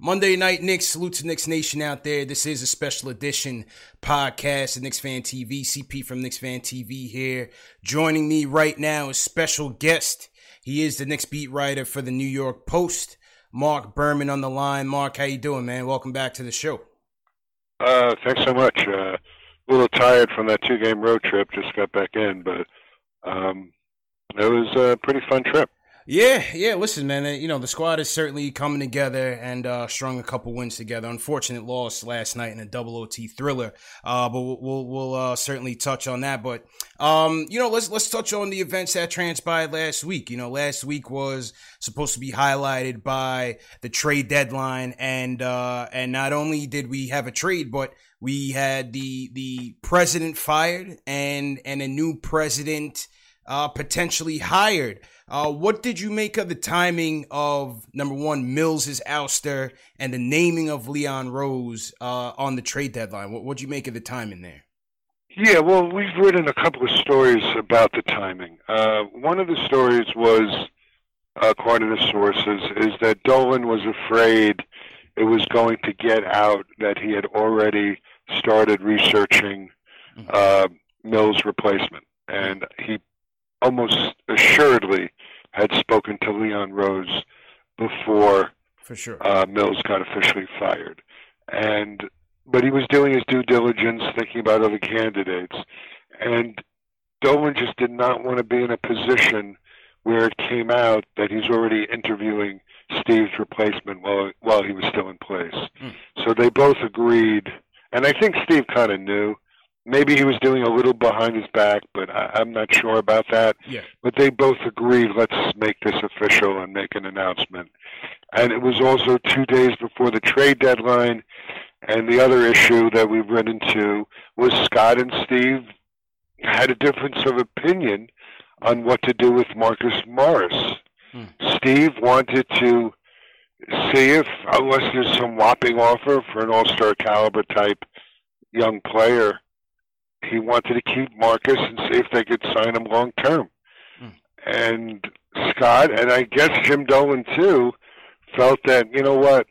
Monday Night Knicks. Salute to Knicks Nation out there. This is a special edition podcast of Knicks Fan TV. CP from Knicks Fan TV here. Joining me right now is special guest. He is the Knicks beat writer for the New York Post. Marc Berman on the line. Marc, how you doing, man? Welcome back to the show. Uh, thanks so much. Uh, a little tired from that two-game road trip. Just got back in, but um, it was a pretty fun trip. Yeah, yeah. Listen, man. uh, You know the squad is certainly coming together and uh, strung a couple wins together. Unfortunate loss last night in a double OT thriller, uh, but we'll we'll, we'll uh, certainly touch on that. But um, you know, let's let's touch on the events that transpired last week. You know, last week was supposed to be highlighted by the trade deadline, and uh, and not only did we have a trade, but we had the the president fired and and a new president uh, potentially hired. Uh, what did you make of the timing of number one Mills's ouster and the naming of Leon Rose uh, on the trade deadline? What would you make of the timing there? Yeah, well, we've written a couple of stories about the timing. Uh, one of the stories was, according to sources, is that Dolan was afraid it was going to get out that he had already started researching uh, Mills' replacement, and he almost assuredly had spoken to Leon Rose before For sure. uh, Mills got officially fired, and but he was doing his due diligence, thinking about other candidates, and Dolan just did not want to be in a position where it came out that he's already interviewing Steve's replacement while while he was still in place. Mm. So they both agreed, and I think Steve kind of knew. Maybe he was doing a little behind his back, but I, I'm not sure about that. Yeah. But they both agreed, let's make this official and make an announcement. And it was also two days before the trade deadline. And the other issue that we've run into was Scott and Steve had a difference of opinion on what to do with Marcus Morris. Hmm. Steve wanted to see if, unless there's some whopping offer for an all star caliber type young player, he wanted to keep Marcus and see if they could sign him long term. Hmm. And Scott, and I guess Jim Dolan too, felt that, you know what,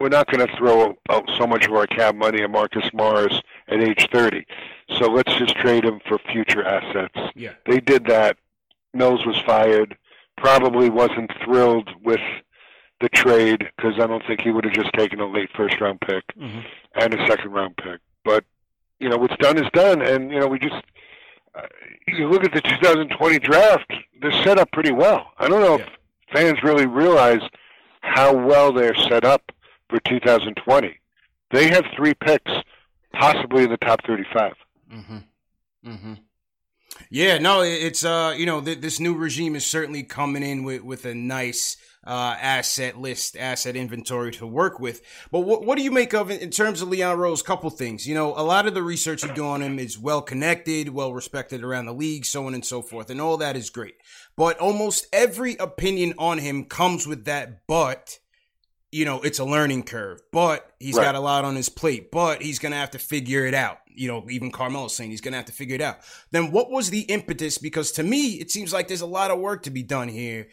we're not going to throw out so much of our cap money at Marcus Morris at age 30. So let's just trade him for future assets. Yeah. They did that. Mills was fired. Probably wasn't thrilled with the trade because I don't think he would have just taken a late first round pick Mhm. and a second round pick. But you know what's done is done, and you know we just uh, you look at the 2020 draft. They're set up pretty well. I don't know Yeah. if fans really realize how well they're set up for 2020. They have three picks, possibly in the top 35. Mm-hmm. Mm-hmm. Yeah, no, it's uh, you know, th- this new regime is certainly coming in with with a nice uh, asset list, asset inventory to work with. But what, what do you make of in, in terms of Leon Rose? Couple things. You know, a lot of the research you do on him is well connected, well respected around the league, so on and so forth, and all that is great. But almost every opinion on him comes with that but you know, it's a learning curve, but he's right. got a lot on his plate, but he's going to have to figure it out. You know, even Carmelo saying he's going to have to figure it out. Then what was the impetus? Because to me, it seems like there's a lot of work to be done here.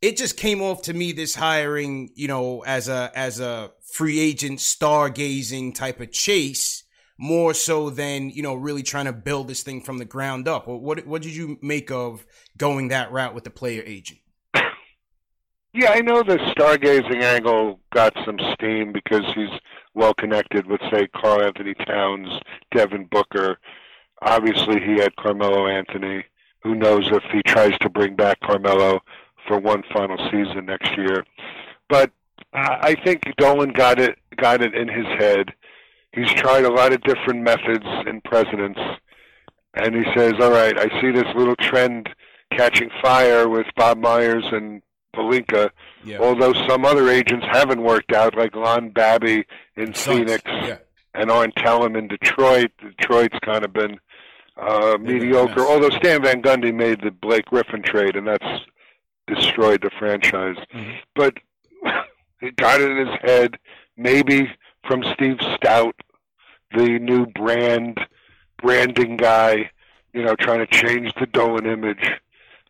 It just came off to me this hiring, you know, as a as a free agent stargazing type of chase, more so than you know really trying to build this thing from the ground up. What what did you make of going that route with the player agent? Yeah, I know the stargazing angle got some steam because he's well connected with, say, Karl-Anthony Towns, Devin Booker. Obviously, he had Carmelo Anthony. Who knows if he tries to bring back Carmelo for one final season next year? But I think Dolan got it got it in his head. He's tried a lot of different methods and presidents, and he says, "All right, I see this little trend catching fire with Bob Myers and Pelinka, yeah. although some other agents haven't worked out, like Lon Babby in Phoenix yeah. and Arn Tellem in Detroit. Detroit's kind of been uh, mediocre, although Stan Van Gundy made the Blake Griffin trade, and that's destroyed the franchise. Mm-hmm. But it got it in his head, maybe from Steve Stoute, the new brand branding guy, you know, trying to change the Dolan image.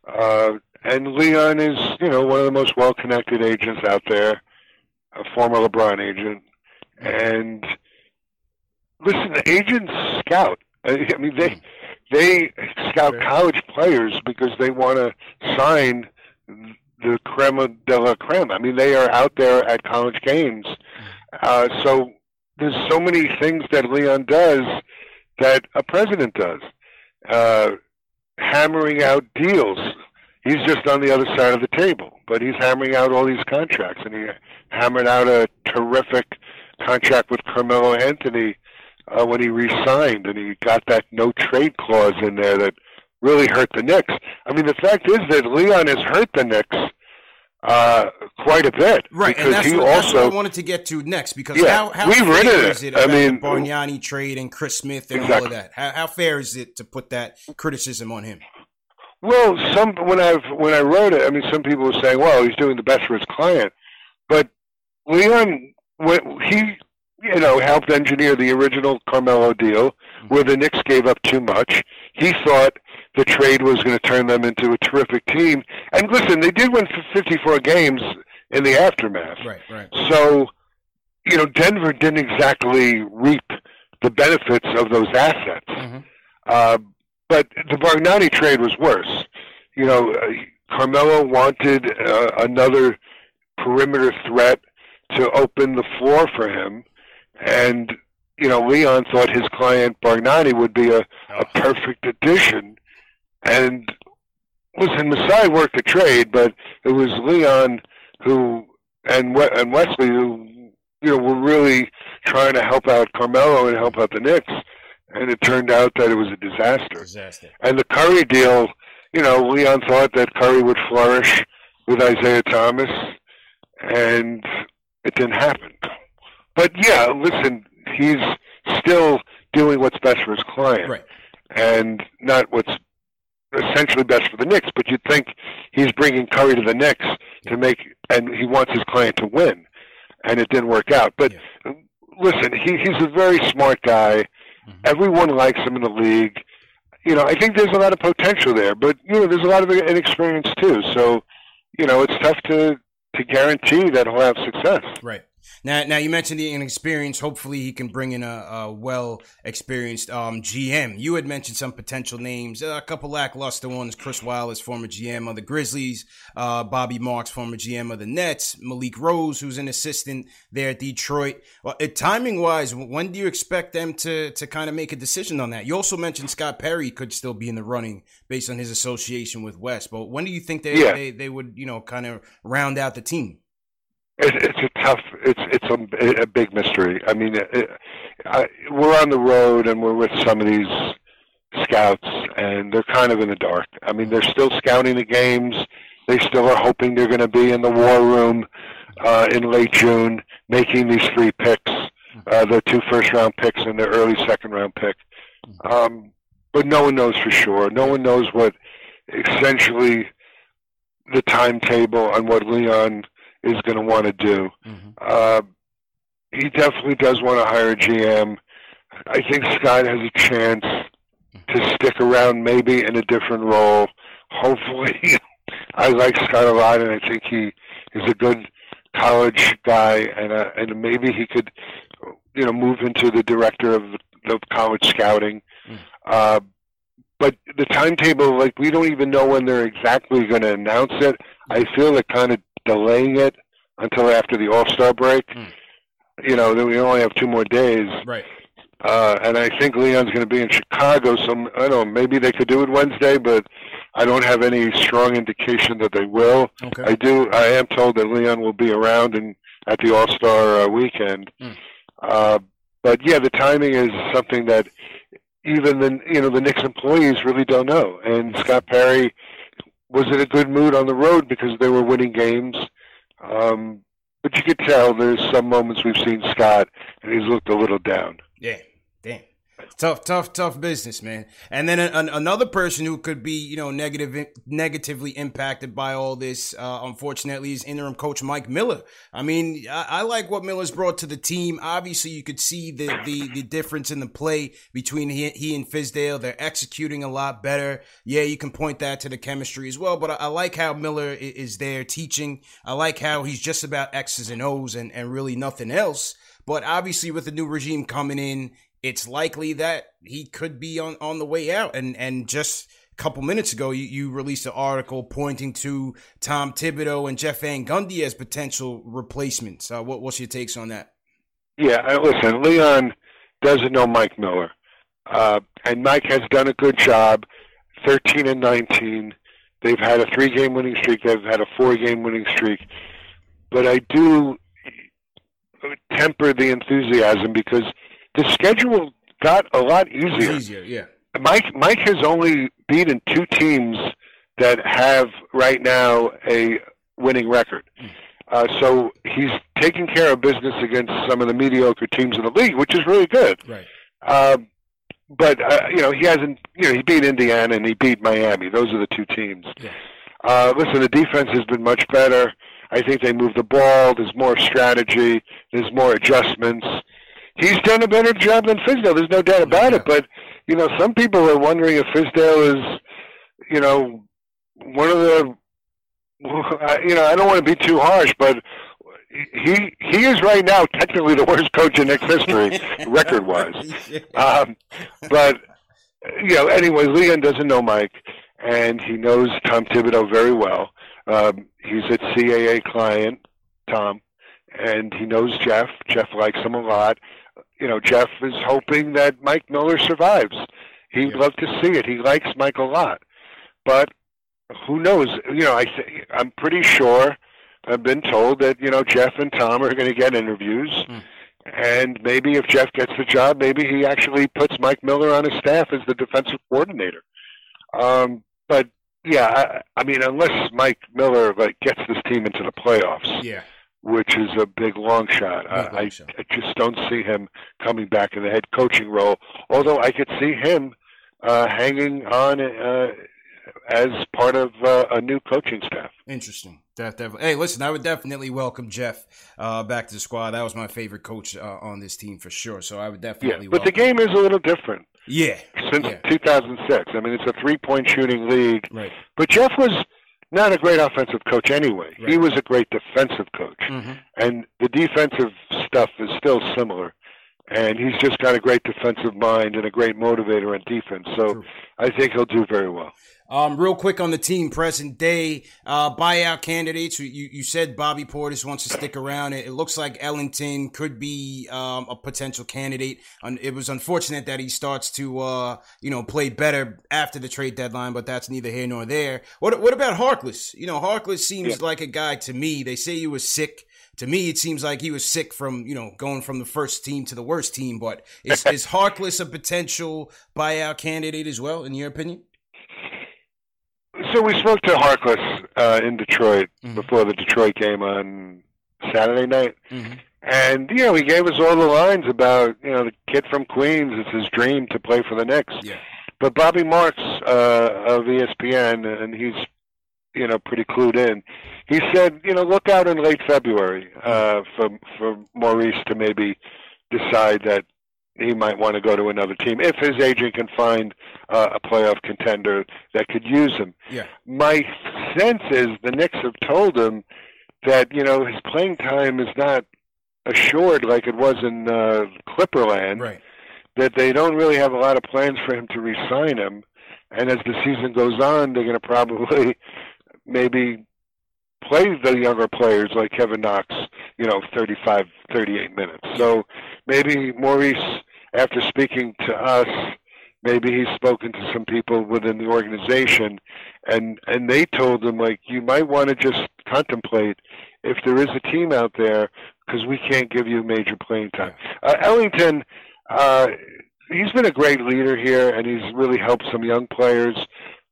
Uh, and Leon is, you know, one of the most well-connected agents out there, a former LeBron agent. And listen, the agents scout. I mean, they they scout college players because they want to sign the creme de la creme. I mean, they are out there at college games. Uh, so there's so many things that Leon does that a president does. Uh, hammering out deals he's just on the other side of the table. But he's hammering out all these contracts, and he hammered out a terrific contract with Carmelo Anthony uh, when he re-signed, and he got that no trade clause in there that really hurt the Knicks. I mean, the fact is that Leon has hurt the Knicks uh, quite a bit. Right, because and that's, he what, also, that's what I wanted to get to next. Because yeah, how, how we've fair it. is it I mean, the Bargnani trade and Chris Smith and exactly. all of that? How, how fair is it to put that criticism on him? Well, some when I when I wrote it, I mean, some people were saying, "Well, he's doing the best for his client," but Leon, when he, you know, helped engineer the original Carmelo deal, where the Knicks gave up too much. He thought the trade was going to turn them into a terrific team. And listen, they did win 54 games in the aftermath. Right, right. So, you know, Denver didn't exactly reap the benefits of those assets. Mm-hmm. Uh, but the Bargnani trade was worse. You know, uh, Carmelo wanted uh, another perimeter threat to open the floor for him, and you know Leon thought his client Bargnani would be a, a oh. perfect addition. And listen, Masai worked the trade, but it was Leon who and and Wesley who you know were really trying to help out Carmelo and help out the Knicks and it turned out that it was a disaster. Disaster. And the Curry deal, you know, Leon thought that Curry would flourish with Isaiah Thomas, and it didn't happen. But yeah, listen, he's still doing what's best for his client, right. and not what's essentially best for the Knicks. But you'd think he's bringing Curry to the Knicks to make, and he wants his client to win, and it didn't work out. But yeah. listen, he, he's a very smart guy Mm-hmm. Everyone likes him in the league. You know, I think there's a lot of potential there, but you know, there's a lot of inexperience too. So, you know, it's tough to to guarantee that he'll have success. Right. Now, now you mentioned the inexperience. Hopefully, he can bring in a, a well experienced um, GM. You had mentioned some potential names, a couple lackluster ones. Chris Wallace, former GM of the Grizzlies, uh, Bobby Marks, former GM of the Nets, Malik Rose, who's an assistant there at Detroit. Well, uh, timing wise, when do you expect them to to kind of make a decision on that? You also mentioned Scott Perry could still be in the running based on his association with West, but when do you think they yeah. they, they would you know kind of round out the team? It's a tough. It's it's a, a big mystery. I mean, it, I, we're on the road and we're with some of these scouts, and they're kind of in the dark. I mean, they're still scouting the games. They still are hoping they're going to be in the war room uh, in late June, making these three picks, uh, the two first round picks and the early second round pick. Um, but no one knows for sure. No one knows what essentially the timetable on what Leon is going to want to do. Mm-hmm. Uh, he definitely does want to hire a GM. I think Scott has a chance to stick around, maybe in a different role. Hopefully, I like Scott a lot, and I think he is a good college guy, and uh, and maybe he could, you know, move into the director of, of college scouting. Mm. Uh, but the timetable, like we don't even know when they're exactly going to announce it. I feel they're kind of delaying it until after the All Star break. Mm. You know, then we only have two more days. Right. Uh, and I think Leon's going to be in Chicago. So I don't know. Maybe they could do it Wednesday, but I don't have any strong indication that they will. Okay. I do. I am told that Leon will be around and at the All Star uh, weekend. Mm. Uh, but yeah, the timing is something that even the you know the Knicks employees really don't know. And Scott Perry was in a good mood on the road because they were winning games. Um, but you could tell there's some moments we've seen Scott, and he's looked a little down. Yeah. Tough, tough, tough business, man. And then an, another person who could be, you know, negative, negatively impacted by all this, uh, unfortunately, is interim coach Mike Miller. I mean, I, I, like what Miller's brought to the team. Obviously, you could see the the, the difference in the play between he, he and Fizdale. They're executing a lot better. Yeah, you can point that to the chemistry as well. But I, I like how Miller is there teaching. I like how he's just about X's and O's and, and really nothing else. But obviously, with the new regime coming in, it's likely that he could be on, on the way out. And and just a couple minutes ago, you, you released an article pointing to Tom Thibodeau and Jeff Van Gundy as potential replacements. Uh, what, what's your takes on that? Yeah, listen, Leon doesn't know Mike Miller. Uh, and Mike has done a good job, 13 and 19. They've had a three game winning streak, they've had a four game winning streak. But I do temper the enthusiasm because – the schedule got a lot easier. Easier, yeah. Mike Mike has only beaten two teams that have right now a winning record. Hmm. Uh, so he's taking care of business against some of the mediocre teams in the league, which is really good. Right. Um, but uh, you know he hasn't. You know he beat Indiana and he beat Miami. Those are the two teams. Yeah. Uh, listen, the defense has been much better. I think they move the ball. There's more strategy. There's more adjustments he's done a better job than Fizdale. There's no doubt about yeah. it. But you know, some people are wondering if Fizdale is, you know, one of the. You know, I don't want to be too harsh, but he he is right now technically the worst coach in Knicks history, record wise. Um, but you know, anyway, Leon doesn't know Mike, and he knows Tom Thibodeau very well. Um, he's a CAA client, Tom, and he knows Jeff. Jeff likes him a lot you know, Jeff is hoping that Mike Miller survives. He'd yeah. love to see it. He likes Mike a lot, but who knows? You know, I th- I'm pretty sure. I've been told that you know Jeff and Tom are going to get interviews, mm. and maybe if Jeff gets the job, maybe he actually puts Mike Miller on his staff as the defensive coordinator. Um, but yeah, I, I mean, unless Mike Miller like gets this team into the playoffs, yeah which is a big long shot. Big long I, shot. I just don't see him coming back in the head coaching role. Although I could see him uh, hanging on uh, as part of uh, a new coaching staff. Interesting. Hey, listen, I would definitely welcome Jeff uh, back to the squad. That was my favorite coach uh, on this team for sure. So I would definitely. Yeah, but the game is a little different. Yeah. Since yeah. 2006, I mean, it's a three-point shooting league. Right. But Jeff was not a great offensive coach anyway. Right. He was a great defensive coach. Mm-hmm. And the defensive stuff is still similar. And he's just got a great defensive mind and a great motivator on defense. So True. I think he'll do very well. Um, real quick on the team present day uh, buyout candidates. You, you said Bobby Portis wants to stick around. It, it looks like Ellington could be um, a potential candidate. It was unfortunate that he starts to uh, you know play better after the trade deadline, but that's neither here nor there. What what about Harkless? You know, Harkless seems yeah. like a guy to me. They say he was sick to me, it seems like he was sick from you know going from the first team to the worst team. But is is Harkless a potential buyout candidate as well, in your opinion? So we spoke to Harkless uh, in Detroit mm-hmm. before the Detroit game on Saturday night. Mm-hmm. And you know, he gave us all the lines about you know the kid from Queens. It's his dream to play for the Knicks. Yeah. But Bobby Marks uh, of ESPN, and he's you know pretty clued in. He said, you know, look out in late February uh, for for Maurice to maybe decide that he might want to go to another team if his agent can find uh, a playoff contender that could use him. Yeah. My sense is the Knicks have told him that you know his playing time is not assured like it was in uh, Clipperland. Right. That they don't really have a lot of plans for him to re-sign him, and as the season goes on, they're going to probably maybe play the younger players like Kevin Knox, you know, 35, 38 minutes. So maybe Maurice, after speaking to us, maybe he's spoken to some people within the organization, and and they told him like you might want to just contemplate if there is a team out there because we can't give you major playing time. Uh, Ellington. Uh, he's been a great leader here, and he's really helped some young players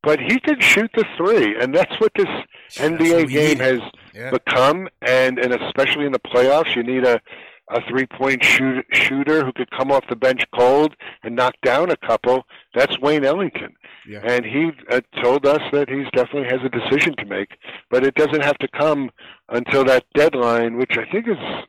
but he can shoot the three, and that's what this NBA game has yeah. become. And and especially in the playoffs, you need a a three point shoot, shooter who could come off the bench cold and knock down a couple. That's Wayne Ellington, yeah. and he uh, told us that he definitely has a decision to make, but it doesn't have to come until that deadline, which I think is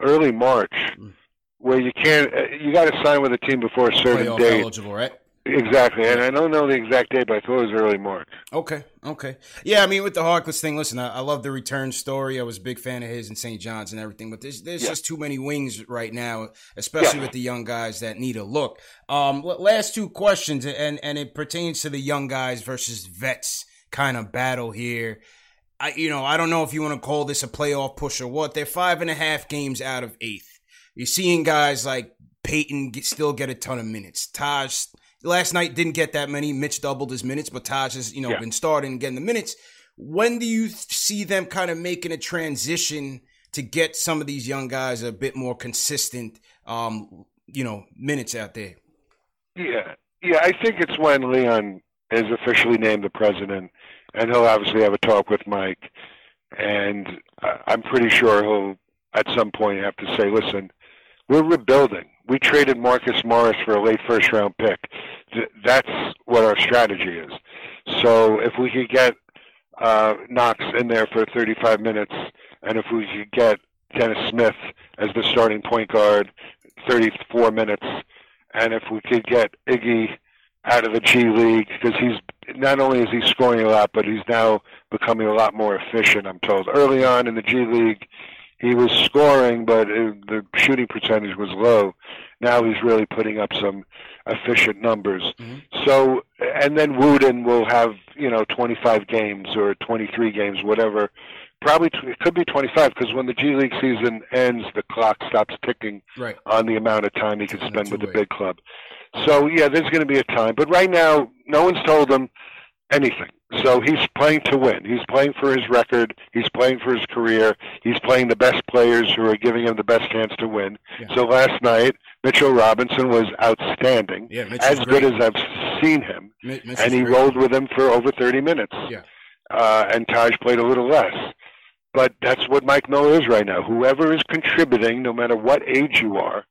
early March. Mm. Where you can't, uh, you got to sign with a team before a certain Playoff date. eligible, right? Exactly, and I don't know the exact date, but I thought it was early March. Okay, okay, yeah. I mean, with the Harkless thing, listen, I, I love the return story. I was a big fan of his and St. John's and everything, but there's there's yeah. just too many wings right now, especially yeah. with the young guys that need a look. Um, last two questions, and and it pertains to the young guys versus vets kind of battle here. I, you know, I don't know if you want to call this a playoff push or what. They're five and a half games out of eighth. You're seeing guys like Peyton get, still get a ton of minutes. Taj Last night didn't get that many. Mitch doubled his minutes, but Taj has, you know, yeah. been starting and getting the minutes. When do you see them kind of making a transition to get some of these young guys a bit more consistent, um, you know, minutes out there? Yeah, yeah. I think it's when Leon is officially named the president, and he'll obviously have a talk with Mike, and I'm pretty sure he'll at some point have to say, "Listen, we're rebuilding we traded Marcus Morris for a late first round pick. That's what our strategy is. So if we could get uh, Knox in there for 35 minutes, and if we could get Dennis Smith as the starting point guard, 34 minutes, and if we could get Iggy out of the G League because he's not only is he scoring a lot, but he's now becoming a lot more efficient. I'm told early on in the G League, he was scoring, but it, the shooting percentage was low. Now he's really putting up some efficient numbers. Mm-hmm. So, and then Wooden will have you know 25 games or 23 games, whatever. Probably t- it could be 25 because when the G League season ends, the clock stops ticking right. on the amount of time he can spend with the big club. So yeah, there's going to be a time, but right now, no one's told him anything. So he's playing to win. He's playing for his record. He's playing for his career. He's playing the best players who are giving him the best chance to win. Yeah. So last night, Mitchell Robinson was outstanding, yeah, as good as I've seen him, and he rolled with him for over 30 minutes. Yeah. Uh, and Taj played a little less. But that's what Mike Miller is right now. Whoever is contributing, no matter what age you are,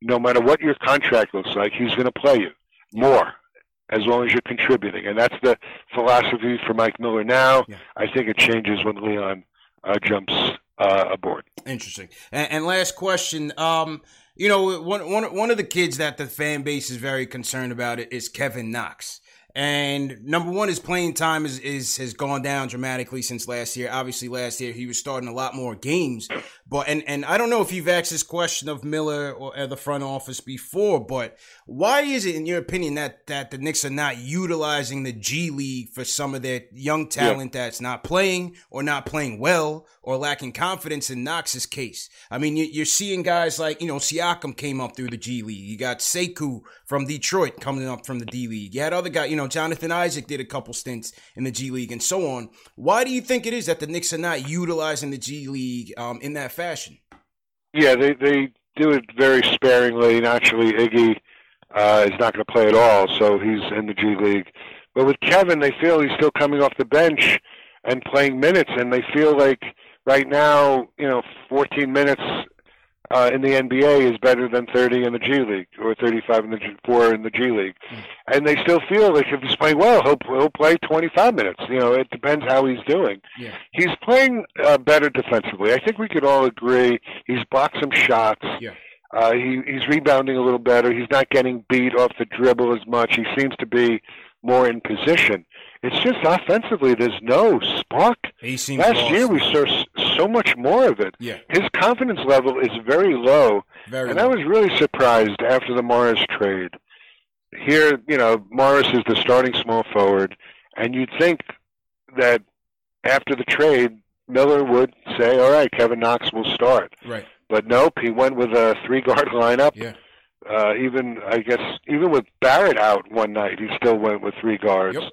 no matter what your contract looks like, he's going to play you more as long as you're contributing. And that's the philosophy for Mike Miller now. Yeah. I think it changes when Leon uh, jumps uh, aboard. Interesting. And, and last question. Um, you know, one, one, one of the kids that the fan base is very concerned about it is Kevin Knox. And number one, his playing time is, is has gone down dramatically since last year. Obviously, last year he was starting a lot more games. But and and I don't know if you've asked this question of Miller or the front office before, but why is it, in your opinion, that that the Knicks are not utilizing the G League for some of their young talent yeah. that's not playing or not playing well or lacking confidence in Knox's case? I mean, you're seeing guys like you know Siakam came up through the G League. You got Sekou from Detroit coming up from the D League. You had other guys, you know, Jonathan Isaac did a couple stints in the G League and so on. Why do you think it is that the Knicks are not utilizing the G League um, in that fashion? Yeah, they they do it very sparingly. And actually, Iggy uh, is not going to play at all, so he's in the G League. But with Kevin, they feel he's still coming off the bench and playing minutes, and they feel like right now, you know, 14 minutes uh, in the NBA is better than 30 in the G League or 35 in the G, four in the G League, mm. and they still feel like if he's playing well, he'll he'll play 25 minutes. You know, it depends how he's doing. Yeah. He's playing uh, better defensively. I think we could all agree. He's blocked some shots. Yeah. Uh, he he's rebounding a little better. He's not getting beat off the dribble as much. He seems to be more in position. It's just offensively, there's no spark. He seems Last lost, year we saw so much more of it. Yeah. His confidence level is very low, Very and low. I was really surprised after the Morris trade. Here, you know, Morris is the starting small forward, and you'd think that after the trade, Miller would say, "All right, Kevin Knox will start." right. But nope, he went with a three-guard lineup. Yeah. Uh, even I guess even with Barrett out one night, he still went with three guards. Yep.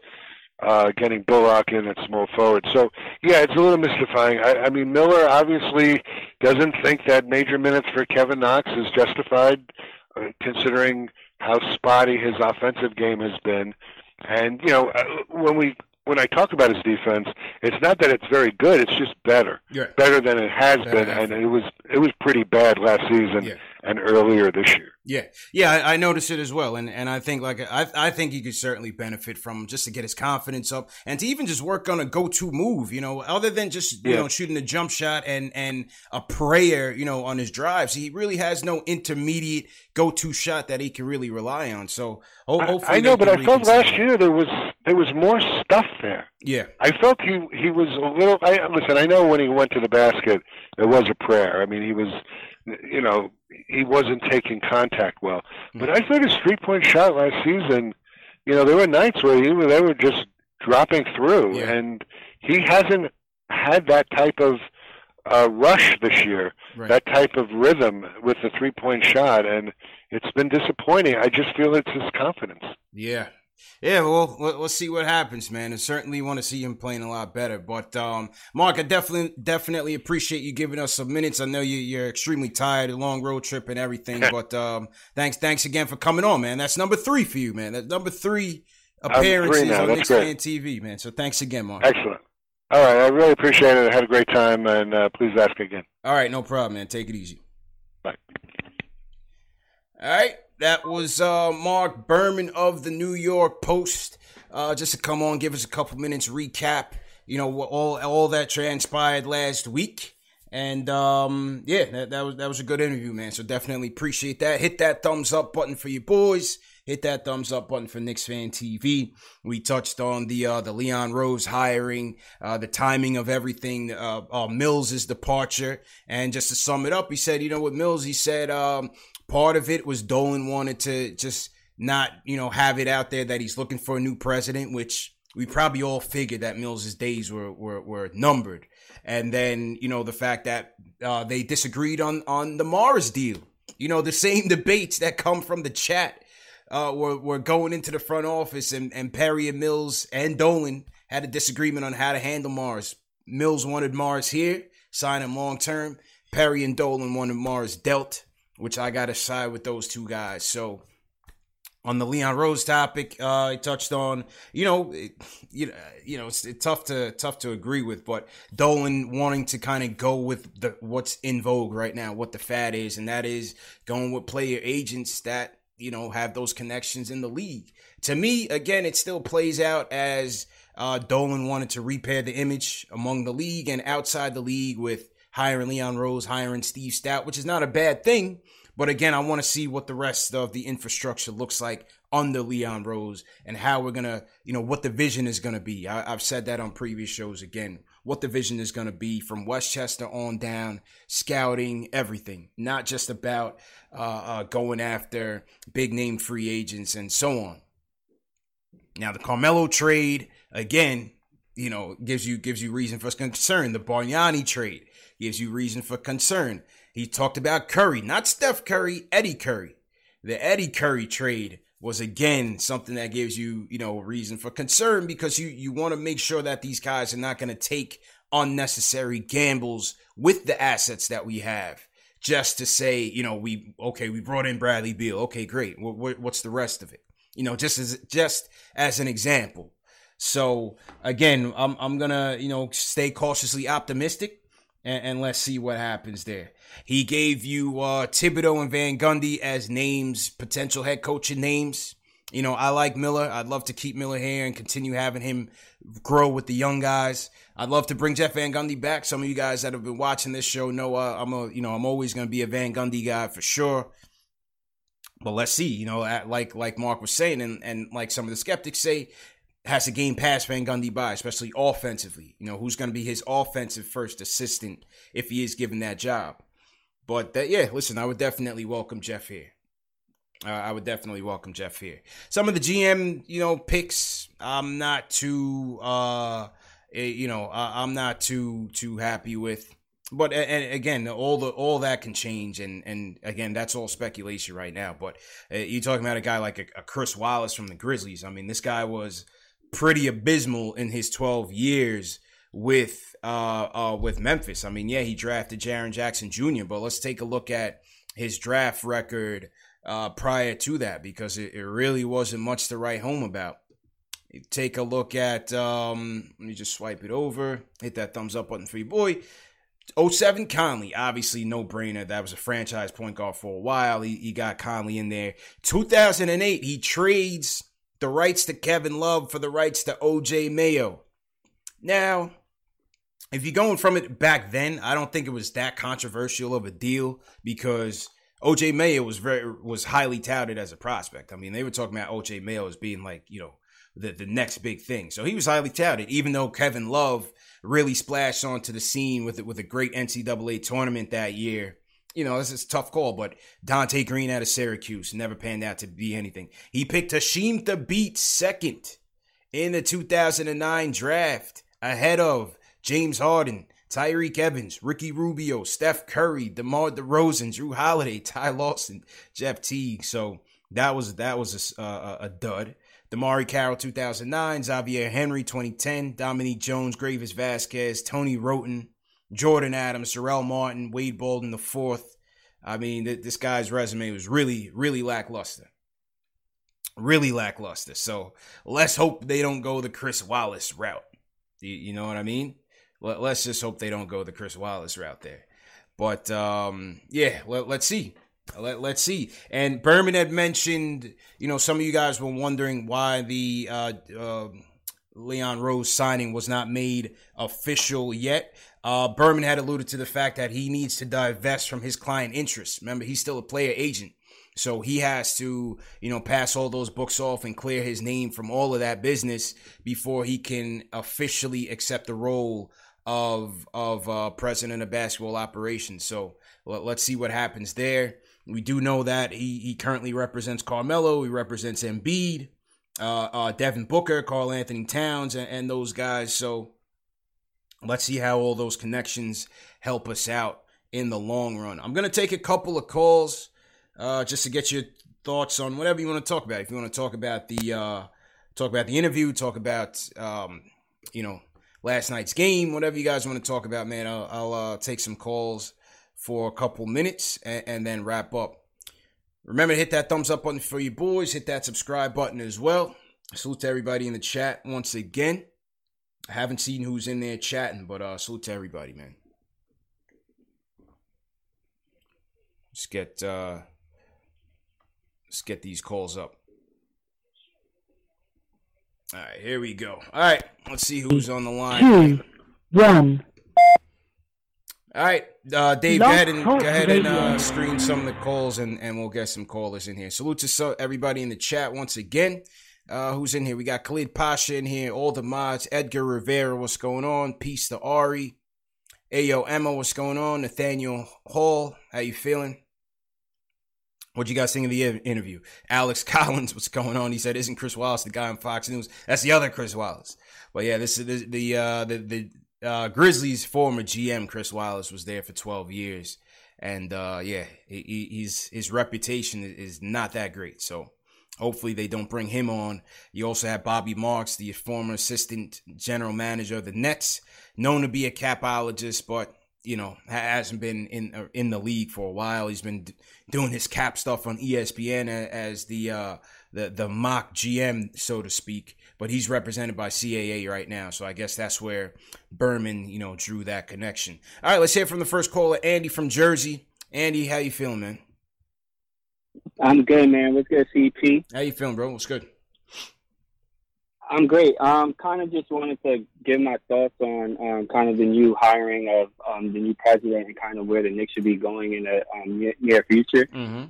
Uh, getting Bullock in at small forward. So yeah, it's a little mystifying. I, I mean, Miller obviously doesn't think that major minutes for Kevin Knox is justified, uh, considering how spotty his offensive game has been. And you know, uh, when we when I talk about his defense, it's not that it's very good; it's just better, Yeah. better than it has Better been, and it was it was pretty bad last season Yeah. and earlier this year. Yeah, yeah, I, I noticed it as well, and and I think like I I think he could certainly benefit from just to get his confidence up and to even just work on a go to move, you know, other than just you Yeah. know shooting a jump shot and and a prayer, you know, on his drives. He really has no intermediate go to shot that he can really rely on. So ho- I- hopefully I know, but I felt last year there was there was more stuff there. Yeah, I felt he he was a little. I listen. I know when he went to the basket, there was a prayer. I mean, he was, you know, he wasn't taking contact well. But I thought his three point shot last season, you know, there were nights where he they were just dropping through, Yeah. and he hasn't had that type of uh, rush this year, Right. that type of rhythm with the three point shot, and it's been disappointing. I just feel it's his confidence. Yeah. Yeah, well, let- let's see what happens, man. And certainly want to see him playing a lot better. But um, Marc, I definitely definitely appreciate you giving us some minutes. I know you, you're extremely tired, a long road trip and everything. but um, thanks, thanks again for coming on, man. That's number three for you, man. That's number three appearances on Knicks. Fan TV, man. So thanks again, Marc. Excellent. All right, I really appreciate it. I had a great time, and uh, please ask again. All right, no problem, man. Take it easy. Bye. All right, that was uh, Marc Berman of the New York Post. Uh, just to come on, give us a couple minutes recap. You know all all that transpired last week, and um, yeah, that, that was that was a good interview, man. So definitely appreciate that. Hit that thumbs up button for your boys. Hit that thumbs up button for Knicks Fan TV. We touched on the uh, the Leon Rose hiring, uh, the timing of everything, uh, uh, Mills' departure, and just to sum it up, he said, you know, with Mills, he said um, part of it was Dolan wanted to just not, you know, have it out there that he's looking for a new president, which we probably all figured that Mills' days were, were were numbered. And then, you know, the fact that uh, they disagreed on on the Mars deal. You know, the same debates that come from the chat uh, were, were going into the front office, and, and Perry and Mills and Dolan had a disagreement on how to handle Mars. Mills wanted Mars here, sign him long term. Perry and Dolan wanted Mars dealt, which I got to side with those two guys. So on the Leon Rose topic, uh, I touched on, you know, it, you know, you know, it's, it's tough to tough to agree with, but Dolan wanting to kind of go with the what's in vogue right now, what the fad is, and that is going with player agents that you know have those connections in the league. To me, again, it still plays out as uh, Dolan wanted to repair the image among the league and outside the league with hiring Leon Rose, hiring Steve Stoute, which is not a bad thing. But again, I want to see what the rest of the infrastructure looks like under Leon Rose and how we're gonna, you know, what the vision is gonna be. I, I've said that on previous shows again. What the vision is gonna be from Westchester on down, scouting, everything. Not just about uh, uh, going after big name free agents and so on. Now the Carmelo trade again, you know, gives you gives you reason for concern. The Bargnani trade gives you reason for concern. He talked about Curry, not Steph Curry, Eddie Curry. The Eddie Curry trade was again something that gives you, you know, reason for concern because you you want to make sure that these guys are not going to take unnecessary gambles with the assets that we have just to say, you know, we okay, we brought in Bradley Beal. Okay, great. What, what, what's the rest of it? You know, just as just as an example. So again, I'm I'm gonna you know stay cautiously optimistic, and, and let's see what happens there. He gave you uh, Thibodeau and Van Gundy as names, potential head coaching names. You know, I like Miller. I'd love to keep Miller here and continue having him grow with the young guys. I'd love to bring Jeff Van Gundy back. Some of you guys that have been watching this show know uh, I'm a, you know, I'm always going to be a Van Gundy guy for sure. But let's see, you know, like like Marc was saying, and and like some of the skeptics say, has to game past Van Gundy by, especially offensively. You know, who's going to be his offensive first assistant if he is given that job. But that, yeah, listen, I would definitely welcome Jeff here. Uh, I would definitely welcome Jeff here. Some of the GM, you know, picks, I'm not too, uh, eh, you know, I'm not too too happy with. But and again, all the all that can change, and and again, that's all speculation right now. But uh, you're talking about a guy like a, a Chris Wallace from the Grizzlies. I mean, this guy was pretty abysmal in his 12 years with uh, uh, with Memphis. I mean, yeah, he drafted Jaren Jackson Jr., but let's take a look at his draft record uh, prior to that because it, it, really wasn't much to write home about. take a look at, um, let me just swipe it over, hit that thumbs up button for your boy. 07 Conley, obviously no brainer. That was a franchise point guard for a while. He, he got Conley in there. 2008, he trades the rights to Kevin Love for the rights to OJ Mayo. Now, if you're going from it back then, I don't think it was that controversial of a deal because OJ Mayo was very was highly touted as a prospect. I mean, they were talking about OJ Mayo as being like, you know, the, the next big thing. So he was highly touted, even though Kevin Love really splashed onto the scene with it with a great NCAA tournament that year you know, this is tough call, but Donté Greene out of Syracuse never panned out to be anything. He picked Hasheem Thabeet second in the 2009 draft ahead of James Harden, Tyreke Evans, Ricky Rubio, Steph Curry, DeMar DeRozan, Jrue Holiday, Ty Lawson, Jeff Teague. So that was that was a, a, uh, uh, a dud. DeMarre Carroll 2009, Xavier Henry 2010, Dominique Jones, Greivis Vasquez, Tony Wroten, Jordan Adams, Jarell Martin, Wade Baldwin the fourth. I mean, th- this guy's resume was really, really lackluster. Really lackluster. So let's hope they don't go the Chris Wallace route. You, you know what I mean? Let, us just hope they don't go the Chris Wallace route there. But um, yeah, let, us see. Let, let's see. And Berman had mentioned, you know, some of you guys were wondering why the uh, uh, Leon Rose signing was not made official yet. Uh, Berman had alluded to the fact that he needs to divest from his client interests. Remember, he's still a player agent. So he has to, you know, pass all those books off and clear his name from all of that business before he can officially accept the role of of uh, president of basketball operations. So let, us see what happens there. We do know that he he currently represents Carmelo. He represents Embiid, uh, uh, Devin Booker, Karl-Anthony Towns, and, and those guys. So let's see how all those connections help us out in the long run. I'm going to take a couple of calls uh, just to get your thoughts on whatever you want to talk about. If you want to talk about the uh, talk about the interview, talk about um, you know last night's game, whatever you guys want to talk about, man, I'll, I'll uh, take some calls for a couple minutes and, and then wrap up. Remember to hit that thumbs up button for you boys. Hit that subscribe button as well. Salute to everybody in the chat once again. I haven't seen who's in there chatting, but uh, salute to everybody, man. Let's get uh, let's get these calls up. All right, here we go. All right, let's see who's on the line. Two, one. All right, uh, Dave, go ahead and go ahead and uh, screen some of the calls, and, and we'll get some callers in here. Salute to so, everybody in the chat once again. Uh, who's in here? We got Khalid Pasha in here, all the mods, Edgar Rivera, what's going on? Peace to Ari. Ayo Emma, what's going on? Nathaniel Hall, how you feeling? What'd you guys think of the interview? Alex Collins, what's going on? He said, "Isn't Chris Wallace the guy on Fox News?" That's the other Chris Wallace. But yeah, this is the the uh, the, the uh, Grizzlies' former GM Chris Wallace was there for 12 years, and uh, yeah, he, he's his reputation is not that great. So Hopefully they don't bring him on. You also have Bobby Marks, the former assistant general manager of the Nets, known to be a capologist, but you know hasn't been in uh, in the league for a while. He's been doing his cap stuff on ESPN as the uh, the the mock GM, so to speak. But he's represented by CAA right now, so I guess that's where Berman, you know, drew that connection. All right, let's hear from the first caller, Andy from Jersey. Andy, how you feeling, man? I'm good, man. What's good, CP? How you feeling, bro? What's good? I'm great. Um, kind of just wanted to give my thoughts on um, kind of the new hiring of um, the new president and kind of where the Knicks should be going in the um, near, near future. Mm-hmm.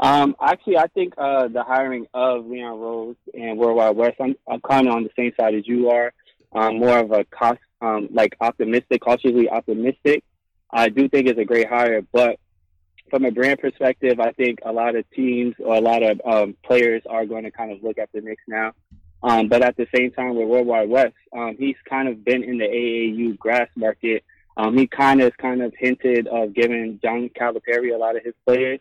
Um, actually, I think uh, the hiring of Leon Rose and Worldwide Wes, I'm, I'm kind of on the same side as you are. Um, more of a cost, um, like optimistic, cautiously optimistic. I do think it's a great hire, but from a brand perspective, I think a lot of teams or a lot of um, players are going to kind of look at the Knicks now. Um, but at the same time, with Worldwide Wes, um, he's kind of been in the AAU grass market. Um, he kind of kind of hinted of giving John Calipari a lot of his players,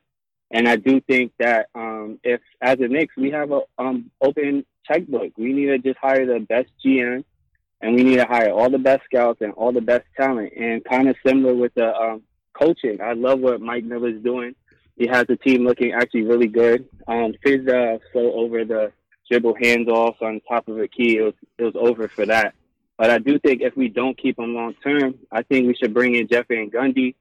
and I do think that um, if as a Knicks we have a um, open checkbook, we need to just hire the best GM, and we need to hire all the best scouts and all the best talent, and kind of similar with the coaching. I love what Mike Miller's doing. He has the team looking actually really good. Um, Fizz uh, slow over the dribble handoffs on top of a key. It was it was over for that. But I do think if we don't keep him long term, I think we should bring in Jeff Van Gundy,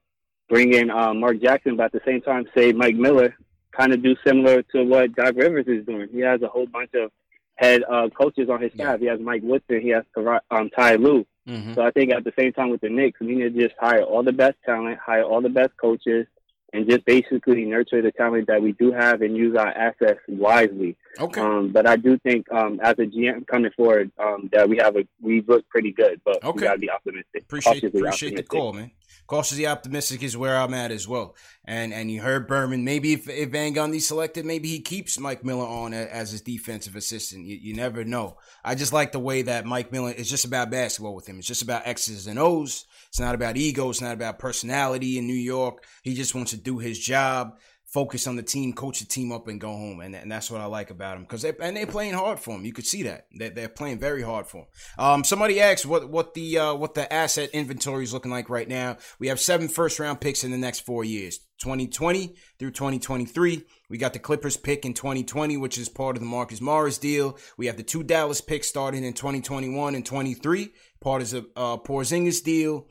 bring in uh, Mark Jackson, but at the same time, say Mike Miller, kind of do similar to what Doc Rivers is doing. He has a whole bunch of head uh, coaches on his staff. He has Mike Woodson, he has um, Ty Lue. Mm-hmm. So I think at the same time with the Knicks, we need to just hire all the best talent, hire all the best coaches, and just basically nurture the talent that we do have and use our assets wisely. Okay. Um, but I do think um, as a GM coming forward um, that we have a we look pretty good, but Okay. we gotta be optimistic. Appreciate appreciate the call, man. Cautiously optimistic is where I'm at as well. And and you heard Berman. Maybe if, if Van Gundy's selected, maybe he keeps Mike Miller on as his defensive assistant. You, you never know. I just like the way that Mike Miller is just about basketball with him. It's just about X's and O's. It's not about ego. It's not about personality in New York. He just wants to do his job, focus on the team, coach the team up, and go home. And, and that's what I like about him because they and they're playing hard for him. You could see that they're, they're playing very hard for him. Um, somebody asked what what the uh, what the asset inventory is looking like right now. We have seven first round picks in the next four years. 2020 through 2023. We got the Clippers pick in 2020, which is part of the Marcus Morris deal. We have the two Dallas picks starting in 2021 and 23, part of the uh, Porzingis deal.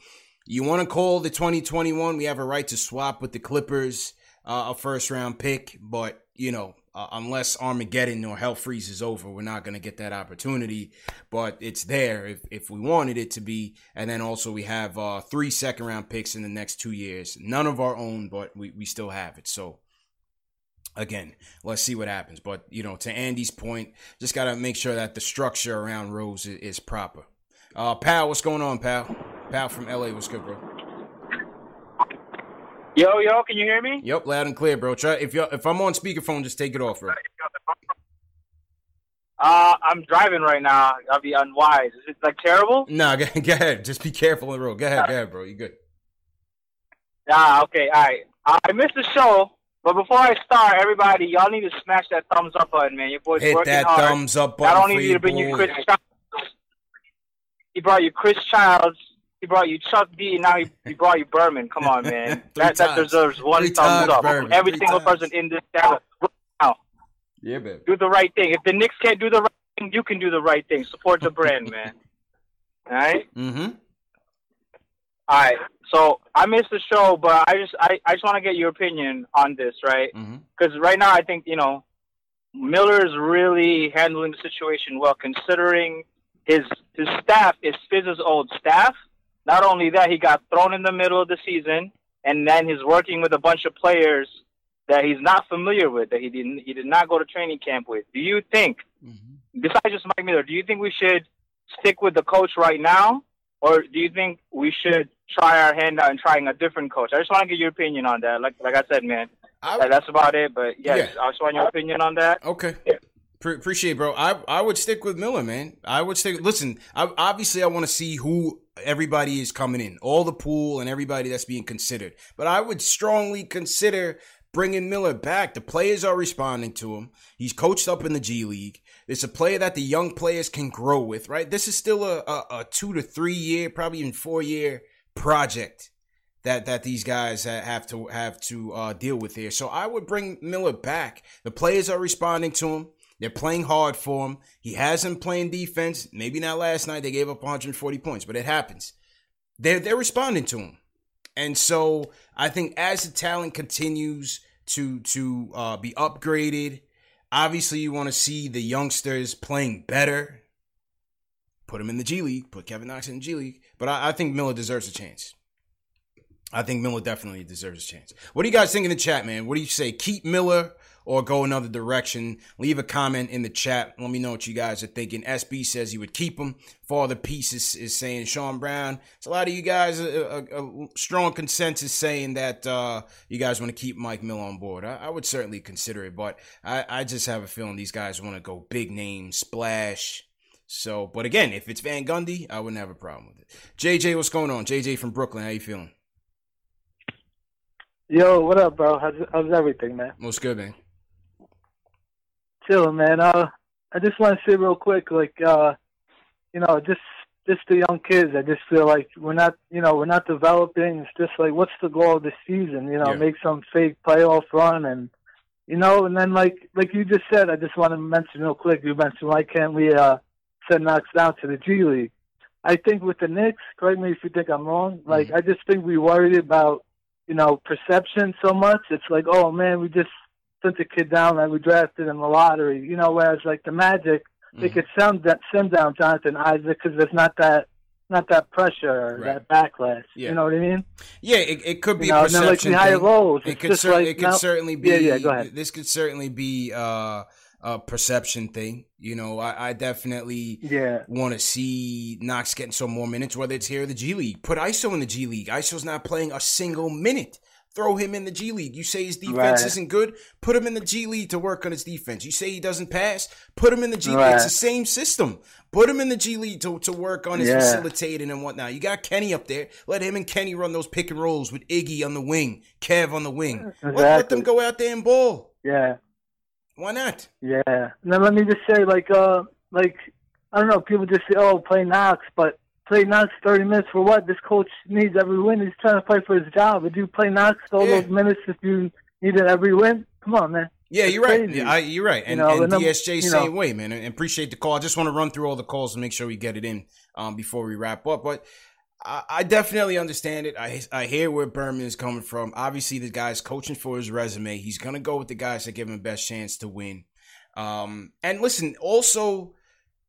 You want to call the 2021? We have a right to swap with the Clippers, uh, a first round pick, but you know, uh, unless Armageddon or Hell freezes over, we're not going to get that opportunity. But it's there if, if we wanted it to be. And then also we have uh, three second round picks in the next two years. None of our own, but we, we still have it. So again, let's see what happens. But you know, to Andy's point, just got to make sure that the structure around Rose is, is proper. Uh, pal, what's going on, pal? Pal from LA, what's good, bro? Yo, yo, can you hear me? Yep, loud and clear, bro. Try if you if I'm on speakerphone, just take it off, bro. Uh, I'm driving right now. I'll be unwise. Is it like terrible? Nah, go, go ahead. Just be careful the road. Go ahead, go ahead, bro. You good? Ah, okay, all right. I missed the show, but before I start, everybody, y'all need to smash that thumbs up button, man. Your boy's Hit working that hard. thumbs up button. Only for did your he bring you boy. Chris Childs, he brought you Chris Childs. He brought you Chuck D. And now he, he brought you Berman. Come on, man. Three that, that deserves one Three thumbs up. Berman. Every Three single times. person in this channel. Now, Yeah, baby. do the right thing. If the Knicks can't do the right thing, you can do the right thing. Support the brand, man. All right. Mm-hmm. All right. So I missed the show, but I just I, I just want to get your opinion on this, right? Mm-hmm. Because right now I think you know Miller is really handling the situation well, considering his his staff is Fizz's old staff. Not only that, he got thrown in the middle of the season, and then he's working with a bunch of players that he's not familiar with, that he didn't he did not go to training camp with. Do you think, Mm-hmm. besides just Mike Miller, do you think we should stick with the coach right now, or do you think we should try our hand out and trying a different coach? I just want to get your opinion on that. Like like I said, man, I, that's about it. But yes, Yeah. I just want your opinion on that. Okay. Pre- appreciate, it, bro. I I would stick with Miller, man. I would stick. Listen, I, obviously, I want to see who everybody is coming in, all the pool and everybody that's being considered. But I would strongly consider bringing Miller back. The players are responding to him. He's coached up in the G League. It's a player that the young players can grow with, right? This is still a, a, a two to three year, probably even four year project that that these guys have to have to uh, deal with here. So I would bring Miller back. The players are responding to him. They're playing hard for him. He hasn't playing defense. Maybe not last night. They gave up 140 points, but it happens. They're they're responding to him, and so I think as the talent continues to to uh, be upgraded, obviously you want to see the youngsters playing better. Put him in the G League. Put Kevin Knox in the G League. But I, I think Miller deserves a chance. I think Miller definitely deserves a chance. What do you guys think in the chat, man? What do you say? Keep Miller or go another direction? Leave a comment in the chat. Let me know what you guys are thinking. SB says he would keep him. Father Peace is, is saying Sean Brown. It's a lot of you guys, a, a, a strong consensus saying that uh, you guys want to keep Mike Mill on board. I, I would certainly consider it, but I, I just have a feeling these guys want to go big name, splash. So, but again, if it's Van Gundy, I wouldn't have a problem with it. JJ, what's going on? JJ from Brooklyn, how you feeling? Yo, what up, bro? How's how's everything, man? What's good, man? Chilling, man. Uh, I just want to say real quick, like, uh, you know, just just the young kids. I just feel like we're not, you know, we're not developing. It's just like, what's the goal of the season? You know, yeah. make some fake playoff run, and you know, and then like like you just said, I just want to mention real quick. You mentioned why can't we uh send Knox down to the G League? I think with the Knicks, correct me if you think I'm wrong. Like, mm-hmm. I just think we worried about you know, perception so much. It's like, oh man, we just sent a kid down that we drafted in the lottery. You know, whereas like the Magic, mm-hmm. they could send that send down Jonathan Isaac because there's not that not that pressure right. that backlash. Yeah. You know what I mean? Yeah, it, it could be you know, perception. Like roles, it could, cer- like, it could certainly be. Yeah, yeah, go ahead. This could certainly be. uh a perception thing. You know, I, I definitely yeah. want to see Knox getting some more minutes, whether it's here in the G League. Put ISO in the G League. ISO's not playing a single minute. Throw him in the G League. You say his defense right. isn't good, put him in the G League to work on his defense. You say he doesn't pass, put him in the G right. League. It's the same system. Put him in the G League to, to work on his yeah. facilitating and whatnot. You got Kenny up there. Let him and Kenny run those pick and rolls with Iggy on the wing, Kev on the wing. Exactly. Let, let them go out there and ball. Yeah. Why not? Yeah. Now let me just say, like, uh, like I don't know, people just say, "Oh, play Knox," but play Knox thirty minutes for what? This coach needs every win. He's trying to fight for his job. Would you play Knox all yeah. those minutes if you needed every win? Come on, man. Yeah, you're right. Yeah, I, you're right. And, you know, and, and DSJ same know. way, man. And appreciate the call. I just want to run through all the calls and make sure we get it in um, before we wrap up. But I, I definitely understand it. I I hear where Berman is coming from. Obviously, the guy's coaching for his resume. He's gonna go with the guys that give him the best chance to win. Um, and listen, also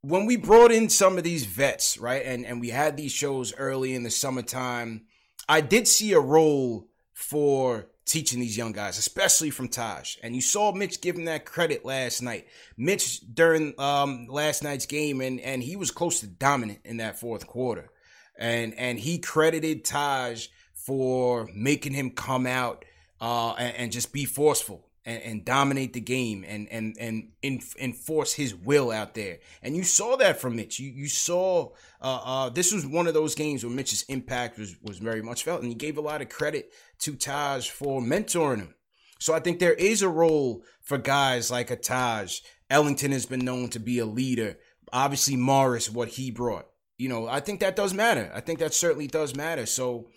when we brought in some of these vets, right, and and we had these shows early in the summertime, I did see a role for teaching these young guys, especially from Taj. And you saw Mitch give him that credit last night. Mitch during um, last night's game, and and he was close to dominant in that fourth quarter and and he credited Taj for making him come out uh, and, and, just be forceful and, and, dominate the game and and and enforce his will out there. And you saw that from Mitch. You you saw uh, uh, this was one of those games where Mitch's impact was was very much felt, and he gave a lot of credit to Taj for mentoring him. So I think there is a role for guys like a Taj. Ellington has been known to be a leader. Obviously, Morris, what he brought you know, I think that does matter. I think that certainly does matter. So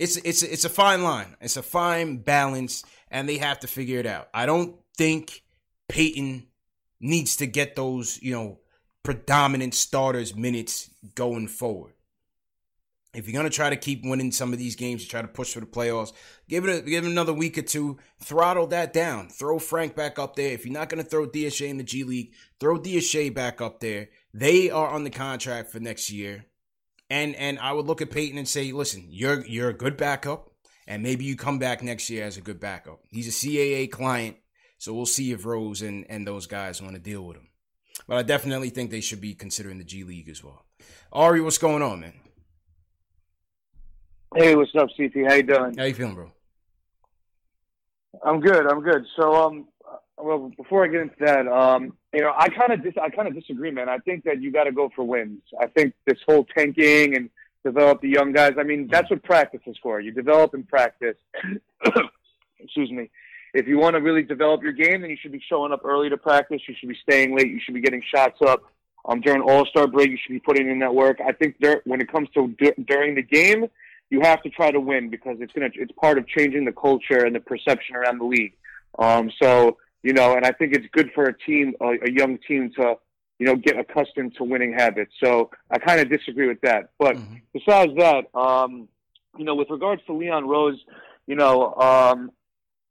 it's it's it's a fine line. It's a fine balance, and they have to figure it out. I don't think Peyton needs to get those you know predominant starters minutes going forward. If you're gonna try to keep winning some of these games, and try to push for the playoffs, give it a, give it another week or two. Throttle that down. Throw Frank back up there. If you're not gonna throw DSJ in the G League, throw DSJ back up there they are on the contract for next year. And and I would look at Peyton and say, listen, you're you're a good backup, and maybe you come back next year as a good backup. He's a CAA client, so we'll see if Rose and, and those guys want to deal with him. But I definitely think they should be considering the G League as well. Ari, what's going on, man? Hey, what's up, CP? How you doing? How you feeling, bro? I'm good. I'm good. So, um, well, before I get into that, um, you know, I kind of dis- I kind of disagree, man. I think that you got to go for wins. I think this whole tanking and develop the young guys. I mean, that's what practice is for. You develop and practice. Excuse me. if you want to really develop your game, then you should be showing up early to practice. You should be staying late. You should be getting shots up. Um, during All Star break, you should be putting in that work. I think there, when it comes to d- during the game, you have to try to win because it's gonna it's part of changing the culture and the perception around the league. Um, so you know, and I think it's good for a team, a, a young team, to you know get accustomed to winning habits. So I kind of disagree with that. But mm-hmm. besides that, um, you know, with regards to Leon Rose, you know, um,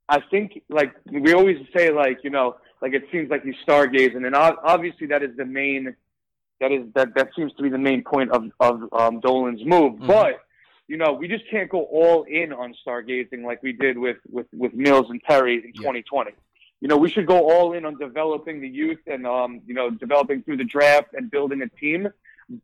I think like we always say, like you know, like it seems like he's stargazing, and obviously that is the main. That is that. That seems to be the main point of of um, Dolan's move, mm-hmm. but you know, we just can't go all in on stargazing like we did with with with Mills and Perry in yeah. 2020. You know, we should go all in on developing the youth and um, you know, developing through the draft and building a team,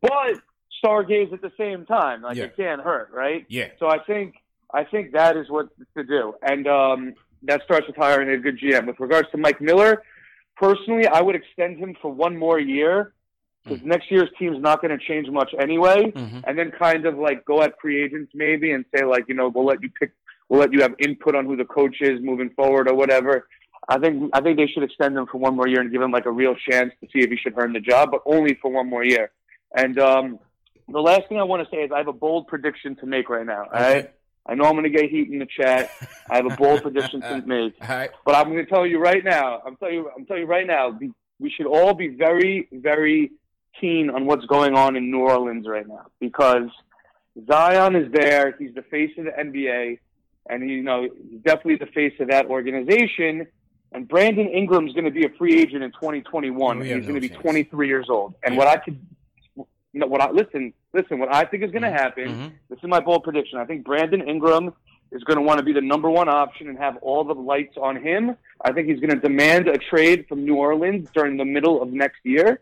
but stargaze at the same time. Like yeah. it can't hurt, right? Yeah. So I think I think that is what to do, and um, that starts with hiring a good GM. With regards to Mike Miller, personally, I would extend him for one more year because mm-hmm. next year's team's not going to change much anyway. Mm-hmm. And then kind of like go at free agents maybe and say like, you know, we'll let you pick, we'll let you have input on who the coach is moving forward or whatever. I think I think they should extend him for one more year and give him like a real chance to see if he should earn the job, but only for one more year. And um, the last thing I want to say is I have a bold prediction to make right now. All right. I know I'm going to get heat in the chat. I have a bold prediction to make. But I'm going to tell you right now. I'm telling you. I'm telling you right now. We should all be very, very keen on what's going on in New Orleans right now because Zion is there. He's the face of the NBA, and he, you know he's definitely the face of that organization. And Brandon Ingram's going to be a free agent in 2021. he's no going to be 23 years old. And yeah. what I could, you know, what I listen, listen, what I think is going to mm-hmm. happen. Mm-hmm. This is my bold prediction. I think Brandon Ingram is going to want to be the number one option and have all the lights on him. I think he's going to demand a trade from New Orleans during the middle of next year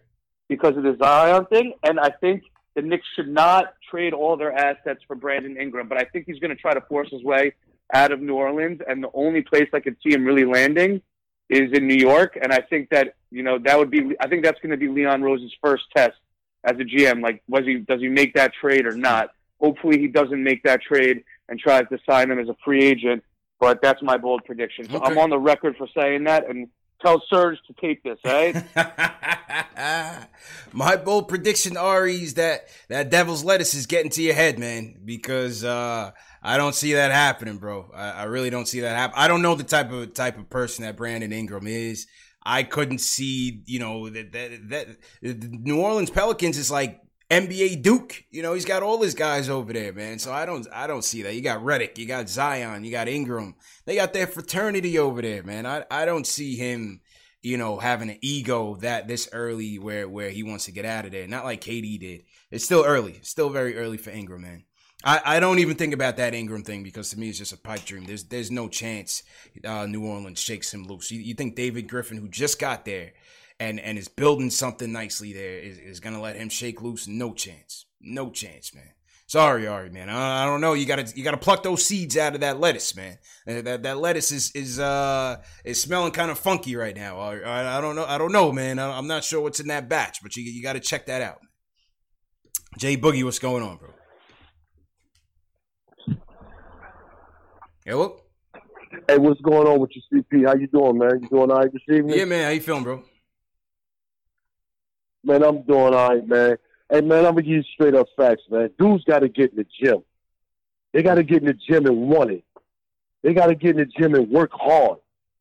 because of the Zion thing. And I think the Knicks should not trade all their assets for Brandon Ingram. But I think he's going to try to force his way out of New Orleans. And the only place I could see him really landing is in New York. And I think that, you know, that would be, I think that's going to be Leon Rose's first test as a GM. Like, was he, does he make that trade or not? Hopefully he doesn't make that trade and tries to sign him as a free agent. But that's my bold prediction. So okay. I'm on the record for saying that. And tell Serge to tape this, right? My bold prediction, Ari, is that that devil's lettuce is getting to your head, man, because uh, I don't see that happening, bro. I, I really don't see that happen. I don't know the type of type of person that Brandon Ingram is. I couldn't see, you know, that that that New Orleans Pelicans is like NBA Duke. You know, he's got all his guys over there, man. So I don't I don't see that. You got Redick, you got Zion, you got Ingram. They got their fraternity over there, man. I I don't see him, you know, having an ego that this early where where he wants to get out of there. Not like KD did. It's still early. Still very early for Ingram, man. I, I don't even think about that Ingram thing because to me it's just a pipe dream. There's there's no chance uh, New Orleans shakes him loose. You, you think David Griffin, who just got there, and and is building something nicely there is, is gonna let him shake loose? No chance. No chance, man. Sorry, Ari, man. I, I, don't know. You gotta you gotta pluck those seeds out of that lettuce, man. That that, lettuce is is uh is smelling kind of funky right now. I, I, don't know. I don't know, man. I, am not sure what's in that batch, but you you got to check that out. Jay Boogie, what's going on, bro? Hello. Hey, what's going on with your CP? How you doing, man? You doing all right this evening? Yeah, man. How you feeling, bro? Man, I'm doing all right, man. Hey, man, I'm gonna give you straight up facts, man. Dudes got to get in the gym. They got to get in the gym and want it. They got to get in the gym and work hard.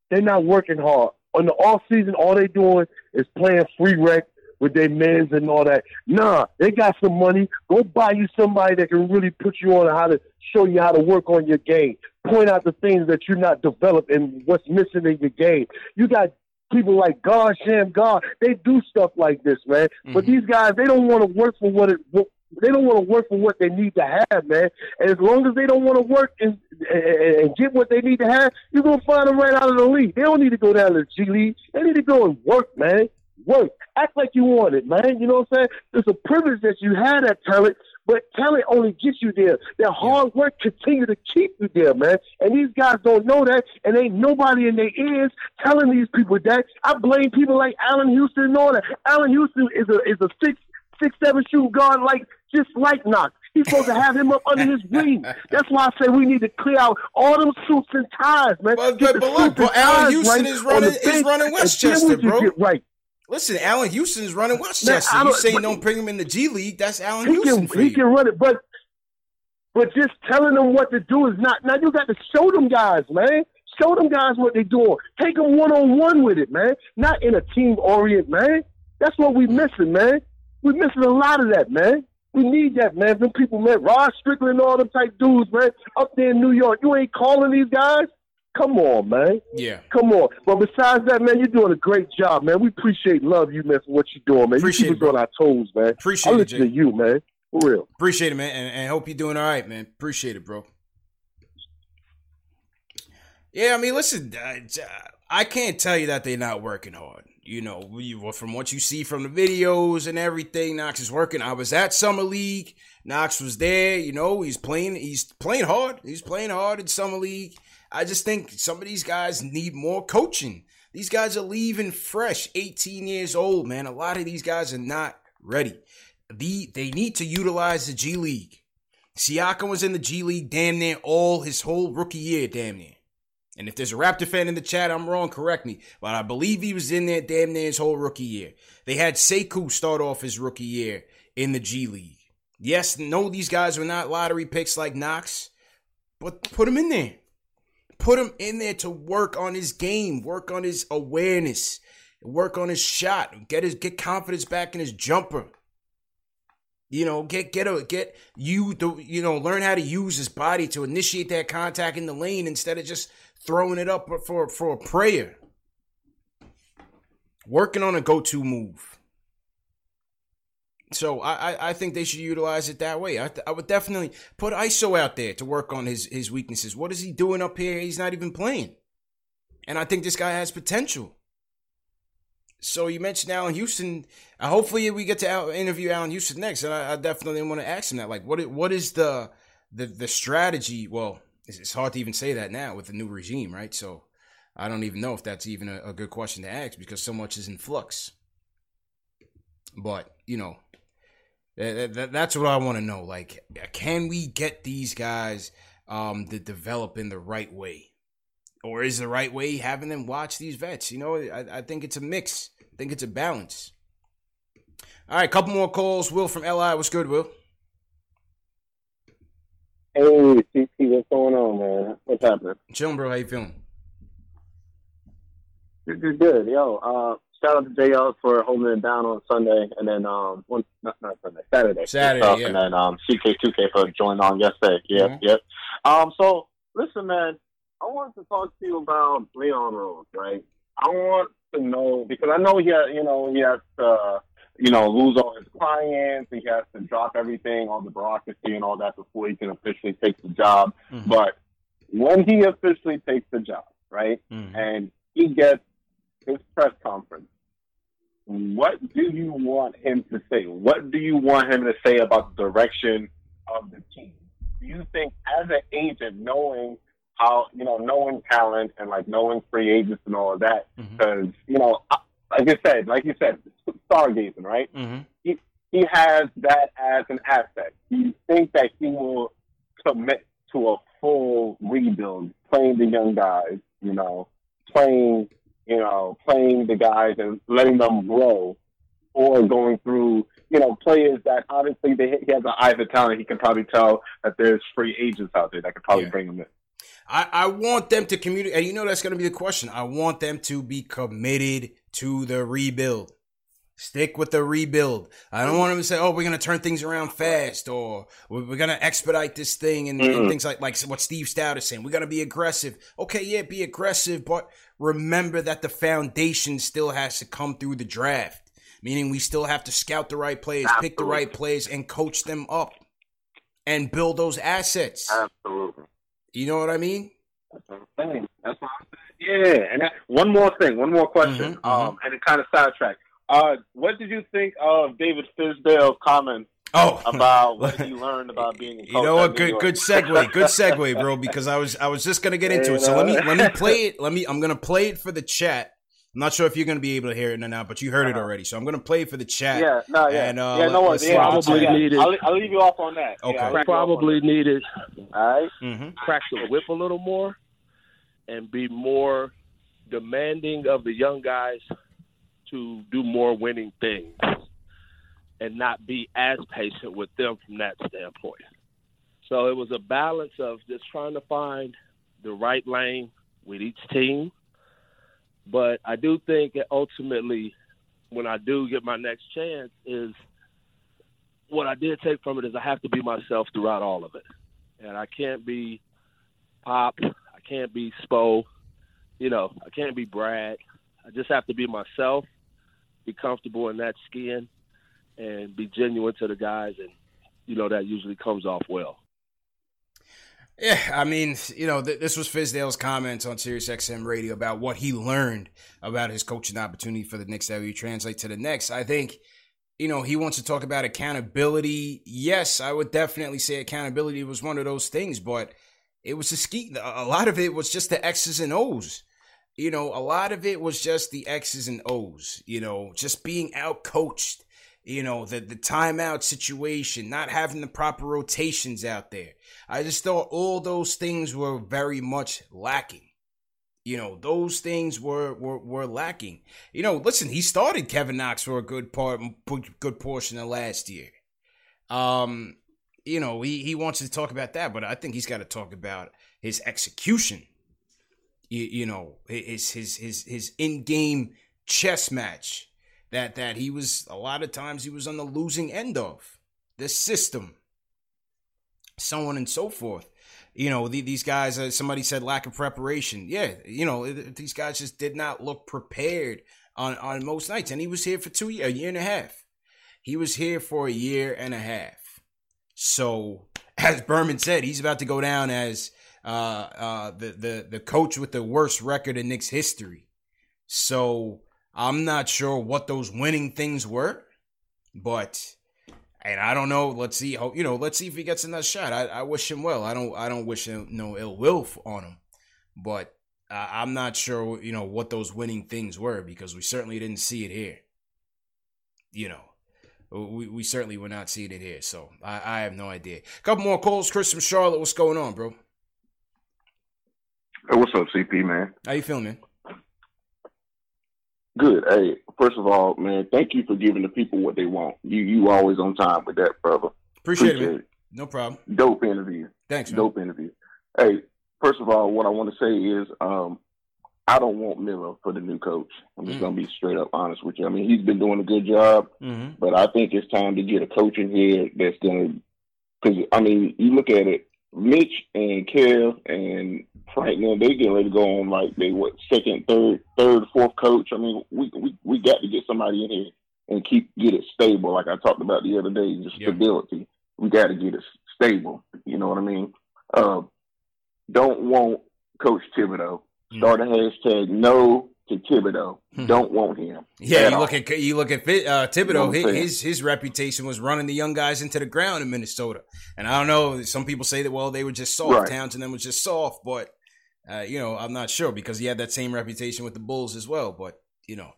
They're not working hard. On the off season, all they doing is playing free rec with their mans and all that. Nah, they got some money. Go buy you somebody that can really put you on how to show you how to work on your game. Point out the things that you're not developed and what's missing in your game. You got people like God, Shammgod, they do stuff like this, man. Mm-hmm. But these guys, they don't want to work for what it. What, they don't want to work for what they need to have, man. And as long as they don't want to work and, and, and get what they need to have, you're gonna find them right out of the league. They don't need to go down to the G League. They need to go and work, man. Work. Act like you want it, man. You know what I'm saying? It's a privilege that you had that talent but talent only gets you there. Their hard work continue to keep you there, man. And these guys don't know that, and ain't nobody in their ears telling these people that. I blame people like Allan Houston and all that. Allan Houston is a is a six six seven shooting guard like just like Knox. He's supposed to have him up under his wing. That's why I say we need to clear out all them suits and ties, man. But, but, but look, bro, Allan Houston right is running is running Westchester, bro. right. Listen, Allan Houston is running Westchester. Now, you saying don't bring him in the G League? That's Allan he Houston. Can, he you. can run it, but but just telling them what to do is not. Now you got to show them guys, man. Show them guys what they're doing. Take them one on one with it, man. Not in a team orient, man. That's what we missing, man. We're missing a lot of that, man. We need that, man. Them people, man. Rod Strickland and all them type dudes, man. Up there in New York. You ain't calling these guys? Come on, man. Yeah. Come on. But besides that, man, you're doing a great job, man. We appreciate love you, man, for what you're doing, man. Appreciate you keep us on our toes, man. Appreciate I it, to you, man. For real. Appreciate it, man. And, and hope you're doing all right, man. Appreciate it, bro. Yeah, I mean, listen, uh, uh, I can't tell you that they're not working hard. You know, from what you see from the videos and everything, Knox is working. I was at Summer League. Knox was there. You know, he's playing. He's playing hard. He's playing hard in Summer League. I just think some of these guys need more coaching. These guys are leaving fresh, 18 years old, man. A lot of these guys are not ready. The, they need to utilize the G League. Siakam was in the G League damn near all his whole rookie year, damn near. And if there's a Raptor fan in the chat, I'm wrong, correct me. But I believe he was in there damn near his whole rookie year. They had Sekou start off his rookie year in the G League. Yes, no, these guys were not lottery picks like Knox, but put him in there. Put him in there to work on his game, work on his awareness, work on his shot, get his get confidence back in his jumper. You know, get get a get you the you know learn how to use his body to initiate that contact in the lane instead of just throwing it up for for a prayer. Working on a go-to move. So I, I think they should utilize it that way. I, I would definitely put ISO out there to work on his his weaknesses. What is he doing up here? He's not even playing, and I think this guy has potential. So you mentioned Allan Houston. Uh, hopefully we get to interview Allan Houston next, and I, I definitely want to ask him that. Like, what what is the the the strategy? Well, it's, it's, hard to even say that now with the new regime, right? So I don't even know if that's even a, a good question to ask because so much is in flux. But you know, that's what I want to know. Like, can we get these guys um, to develop in the right way? Or is the right way having them watch these vets? You know, I, I think it's a mix. I think it's a balance. All right, couple more calls. Will from LI. What's good, Will? Hey, what's going on, man? What's happening? Chilling, bro. How you feeling? Good, good. Yo, uh, shout out to JL for holding it down on Sunday, and then um, one, not, not Sunday, Saturday, Saturday, yeah. and then um, CK2K for joining on yesterday. Yep, mm-hmm. yep. Um, so listen, man, I wanted to talk to you about Leon Rose, right? I want to know because I know he, has, you know, he has to, you know, lose all his clients. He has to drop everything, all the bureaucracy and all that before he can officially take the job. Mm-hmm. But when he officially takes the job, right, mm-hmm. and he gets his press conference, what do you want him to say? What do you want him to say about the direction of the team? Do you think, as an agent, knowing how you know knowing talent and like knowing free agents and all of that, because mm-hmm. you know, like I said, like you said, stargazing, right? Mm-hmm. He he has that as an aspect. Do you think that he will commit to a full rebuild, playing the young guys, you know, playing you know, playing the guys and letting them grow, or going through, you know, players that obviously they, he has an eye for talent. He can probably tell that there's free agents out there that could probably yeah. bring them in. I, I want them to communicate, and you know that's going to be the question. I want them to be committed to the rebuild. Stick with the rebuild. I don't want them to say, "Oh, we're going to turn things around fast," or "We're going to expedite this thing," and, mm-hmm. and, things like like what Steve Stoute is saying. We're going to be aggressive. Okay, yeah, be aggressive, but remember that the foundation still has to come through the draft. Meaning, we still have to scout the right players, Absolutely. pick the right players, and coach them up, and build those assets. Absolutely. You know what I mean? That's what I'm saying. That's what I'm saying. Yeah, and that, one more thing, one more question, mm-hmm, um, mm-hmm. and it kind of sidetracked. Uh, what did you think of David Fizdale's comment? Oh, about what you learned about being a You know what? Good, good segue. Good segue, bro. Because I was, I was just gonna get into it. So let me, let me play it. Let me. I'm gonna play it for the chat I'm not sure if you're going to be able to hear it or not, but you heard uh-huh. it already. So I'm going to play it for the chat. Yeah, no, yeah, and, uh, yeah, no worries. Yeah, probably yeah. needed. I'll, I'll, leave you off on that. Okay, yeah, probably needed. All right. mm-hmm. crack the whip a little more, and be more demanding of the young guys to do more winning things, and not be as patient with them from that standpoint. So it was a balance of just trying to find the right lane with each team. But I do think that ultimately, when I do get my next chance, is what I did take from it is I have to be myself throughout all of it, and I can't be Pop, I can't be Spo, you know, I can't be Brad. I just have to be myself, be comfortable in that skin, and be genuine to the guys, and you know that usually comes off well. Yeah, I mean, you know, th- this was Fizdale's comments on Sirius XM radio about what he learned about his coaching opportunity for the Knicks that we translate to the next. I think, you know, he wants to talk about accountability. Yes, I would definitely say accountability was one of those things, but it was a ski. A lot of it was just the X's and O's. You know, a lot of it was just the X's and O's. You know, just being out coached you know, the, the timeout situation, not having the proper rotations out there. I just thought all those things were very much lacking. You know, those things were, were, were lacking. You know, listen, he started Kevin Knox for a good part, good portion of last year. Um, you know, he, he wants to talk about that, but I think he's got to talk about his execution. You, you know, his his his his in game chess match that that he was a lot of times he was on the losing end of. The system. So on and so forth. You know the, these guys uh, somebody said lack of preparation. Yeah you know these guys just did not look prepared on on most nights. And he was here for two year, a year and a half. He was here for a year and a half. So as berman said he's about to go down as uh uh the the the coach with the worst record in Knicks history so I'm not sure what those winning things were, but and I don't know. Let's see. You know, let's see if he gets another shot. I, I wish him well. I don't. I don't wish him no ill will on him, but uh, I'm not sure. You know what those winning things were because we certainly didn't see it here. You know, we we certainly were not seeing it here. So I, I have no idea. A couple more calls. Chris from Charlotte. What's going on, bro? Hey, what's up, CP man? How you feeling, man? Good. Hey, first of all, man, thank you for giving the people what they want. You you always on time with that, brother. Appreciate, Appreciate it, man. No problem. Dope interview. Thanks, man. Dope interview. Hey, first of all, what I want to say is, um, I don't want Miller for the new coach. I'm just mm. gonna be straight up honest with you. I mean, he's been doing a good job, mm-hmm. but I think it's time to get a coach in here that's gonna. Because I mean, you look at it. Mitch and Kev and Frank, man, they getting ready to go on like they what second, third, third, fourth coach. I mean, we we we got to get somebody in here and keep get it stable. Like I talked about the other day, the stability. We got to get it stable. You know what I mean? Uh, don't want Coach Thibodeau. Mm. Start a hashtag no to Thibodeau. Hmm. Don't want him. Yeah, you all. look at you look at uh, Thibodeau. You know his his reputation was running the young guys into the ground in Minnesota. And I don't know. Some people say that well they were just soft. Right. Townsend was just soft, but uh, you know I'm not sure because he had that same reputation with the Bulls as well. But you know,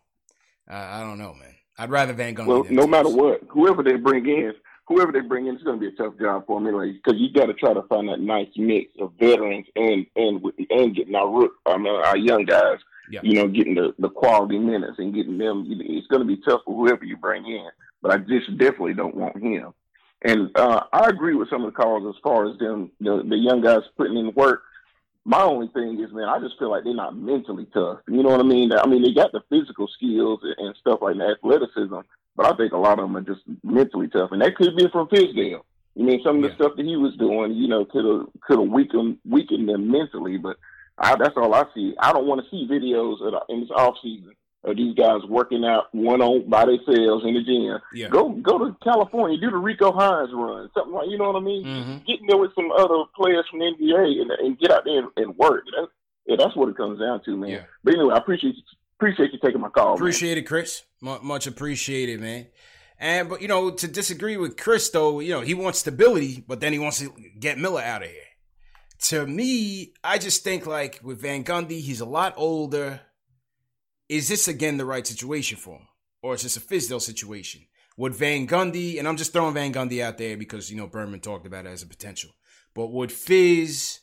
uh, I don't know, man. I'd rather Van Gundy. Well, no matter what, whoever they bring in, whoever they bring in, it's going to be a tough job for them anyway. Because you got to try to find that nice mix of veterans and and and getting our I mean, our young guys yeah. you know, getting the, the quality minutes and getting them. It's going to be tough for whoever you bring in, but I just definitely don't want him. And uh, I agree with some of the calls as far as them, the, the young guys putting in work. My only thing is, man, I just feel like they're not mentally tough. You know what I mean? I mean, they got the physical skills and stuff like that, athleticism, but I think a lot of them are just mentally tough, and that could be from Fizdale. You mean some of the yeah. stuff that he was doing, you know, could have could have weakened weakened them mentally, but I, that's all I see. I don't want to see videos of, in this off season of these guys working out one on by themselves in the gym. Yeah. Go go to California, do the Rico Hines run, something like you know what I mean. Mm-hmm. Get in there with some other players from the NBA and, and get out there and, and work. That's, yeah, that's what it comes down to, man. Yeah. But anyway, I appreciate you, appreciate you taking my call. Appreciate man. it, Chris. M- much appreciated, man. And but you know to disagree with Chris though, you know he wants stability, but then he wants to get Miller out of here to me, I just think like with Van Gundy, he's a lot older. is this again the right situation for him? Or is this a Fizdale situation? Would Van Gundy, and I'm just throwing Van Gundy out there because, you know, Berman talked about it as a potential, but would Fizz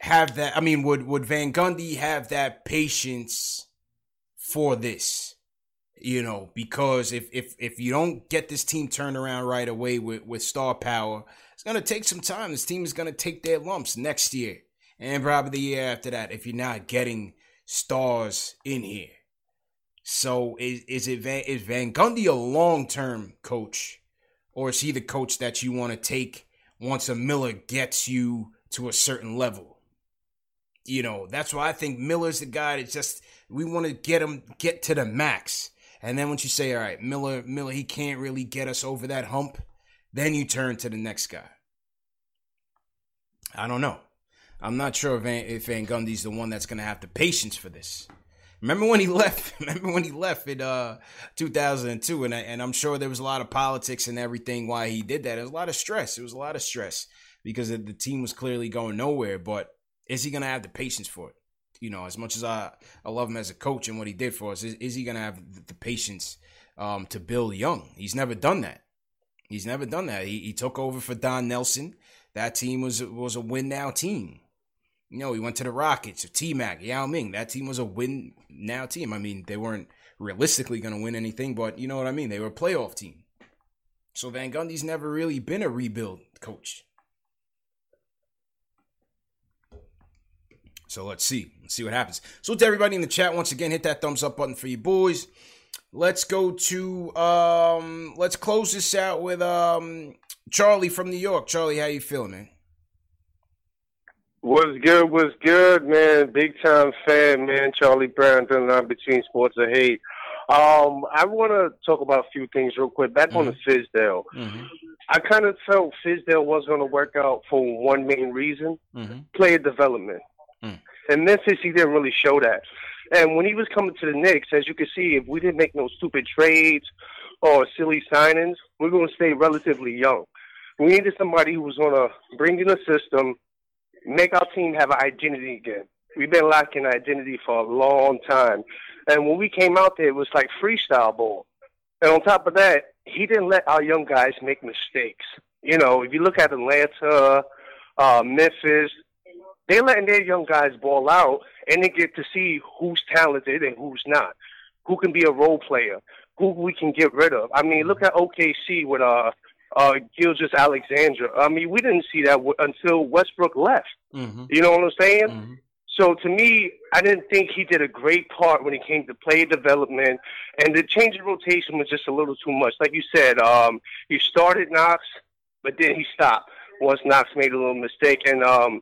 have that? I mean, would, would Van Gundy have that patience for this? You know, because if if if you don't get this team turned around right away with, with star power, it's gonna take some time. This team is gonna take their lumps next year and probably the year after that if you're not getting stars in here. So is is it Van, is Van Gundy a long term coach, or is he the coach that you want to take once a Miller gets you to a certain level? You know, that's why I think Miller's the guy that just we want to get him get to the max. And then once you say, all right, Miller, Miller, he can't really get us over that hump, then you turn to the next guy. I don't know. I'm not sure if Van, if Van Gundy's the one that's going to have the patience for this. Remember when he left? Remember when he left in uh, 2002? And, and I'm sure there was a lot of politics and everything why he did that. There was a lot of stress. It was a lot of stress because the team was clearly going nowhere. But is he going to have the patience for it? You know, as much as I, I love him as a coach and what he did for us, is, is he going to have the patience um, to build young? He's never done that. He's never done that. He, he took over for Don Nelson. That team was was a win now team. You know, he went to the Rockets T Mac, Yao Ming. That team was a win now team. I mean, they weren't realistically going to win anything, but you know what I mean. They were a playoff team. So Van Gundy's never really been a rebuild coach. So let's see. Let's see what happens. So to everybody in the chat, once again, hit that thumbs up button for you boys. Let's go to um let's close this out with um Charlie from New York. Charlie, how you feeling, man? What's good, what's good, man? Big time fan, man. Charlie Brown doing on between sports of hate. Um, I want to talk about a few things real quick. Back mm-hmm. on the mm-hmm. Fizdale. Mm-hmm. I kind of felt Fizdale was going to work out for one main reason: mm-hmm. player development. Mm. And Memphis, he didn't really show that. And when he was coming to the Knicks, as you can see, if we didn't make no stupid trades or silly signings, we're going to stay relatively young. We needed somebody who was going to bring in a system, make our team have an identity again. We've been lacking identity for a long time. And when we came out there, it was like freestyle ball. And on top of that, he didn't let our young guys make mistakes. You know, if you look at Atlanta, uh, Memphis, they're letting their young guys ball out, and they get to see who's talented and who's not, who can be a role player, who we can get rid of. I mean, look at OKC with uh, uh, Gilgeous-Alexander. I mean, we didn't see that w- until Westbrook left. Mm-hmm. You know what I'm saying? Mm-hmm. So to me, I didn't think he did a great part when it came to player development, and the change in rotation was just a little too much. Like you said, um, he started Knox, but then he stopped once Knox made a little mistake, and um,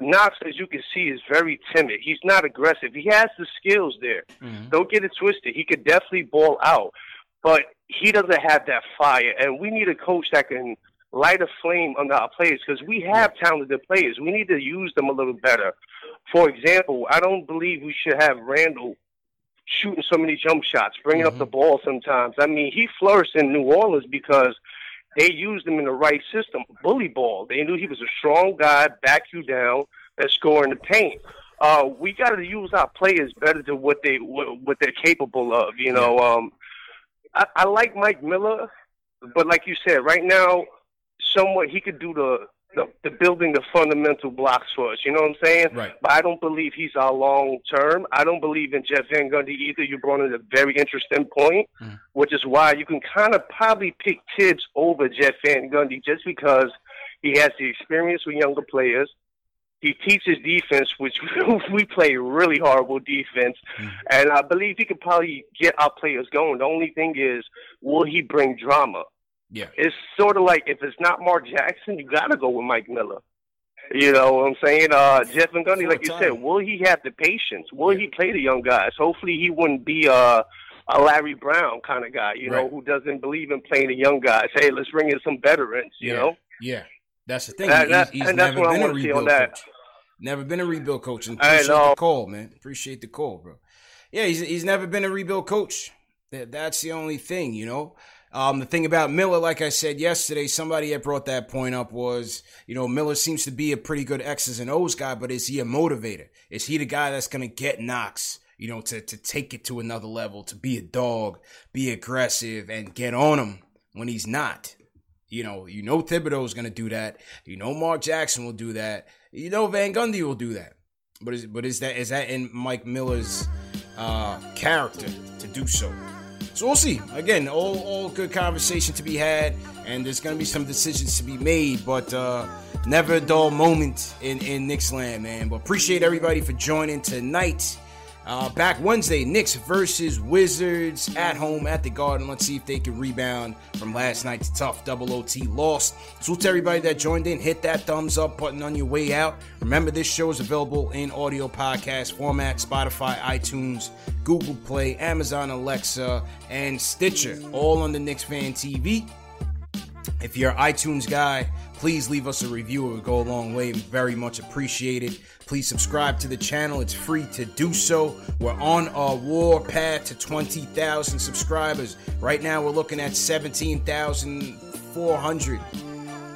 Knox, as you can see, is very timid. He's not aggressive. He has the skills there. Mm-hmm. Don't get it twisted. He could definitely ball out, but he doesn't have that fire. And we need a coach that can light a flame under our players because we have talented players. We need to use them a little better. For example, I don't believe we should have Randle shooting so many jump shots, bringing mm-hmm. up the ball sometimes. I mean, he flourished in New Orleans because – they used him in the right system, bully ball. They knew he was a strong guy, back you down, and score in the paint. Uh, we got to use our players better than what they what, what they're capable of. You know, um, I, I like Mike Miller, but like you said, right now, somewhat he could do the the, the building the fundamental blocks for us. You know what I'm saying? Right. But I don't believe he's our long term. I don't believe in Jeff Van Gundy either. You brought in a very interesting point, mm. which is why you can kind of probably pick Thibs over Jeff Van Gundy just because he has the experience with younger players. He teaches defense, which we play really horrible defense, mm. and I believe he could probably get our players going. The only thing is, will he bring drama? Yeah. It's sort of like if it's not Mark Jackson, you got to go with Mike Miller. You know what I'm saying? Uh, Jeff Van Gundy, like you said, will he have the patience? Will yeah. he play the young guys? Hopefully, he wouldn't be a, a Larry Brown kind of guy, you right. know, who doesn't believe in playing the young guys. Hey, let's bring in some veterans, you yeah. know? Yeah, that's the thing. That, that, he's, he's and that's what I want to see on that. Coach. Never been a rebuild coach. And appreciate the call, man. Appreciate the call, bro. Yeah, he's he's never been a rebuild coach. That, that's the only thing, you know. Um, the thing about Miller, like I said yesterday, somebody had brought that point up was, you know, Miller seems to be a pretty good X's and O's guy, but is he a motivator? Is he the guy that's going to get Knox, you know, to to take it to another level, to be a dog, be aggressive, and get on him when he's not. You know, you know Thibodeau is going to do that. You know Mark Jackson will do that. You know Van Gundy will do that. But is but is that is that in Mike Miller's uh, character to do so? So we'll see. Again, all all good conversation to be had, and there's going to be some decisions to be made. But uh, never a dull moment in in Knicks land, man. But appreciate everybody for joining tonight. Uh, back Wednesday, Knicks versus Wizards at home at the Garden. Let's see if they can rebound from last night's tough double OT loss. So to everybody that joined in, hit that thumbs up button on your way out. Remember, this show is available in audio podcast format, Spotify, iTunes, Google Play, Amazon Alexa, and Stitcher, all on the Knicks Fan TV. If you're an iTunes guy, please leave us a review. It would go a long way. Very much appreciated. Please subscribe to the channel. It's free to do so. We're on our war path to 20,000 subscribers. Right now, we're looking at 17,400.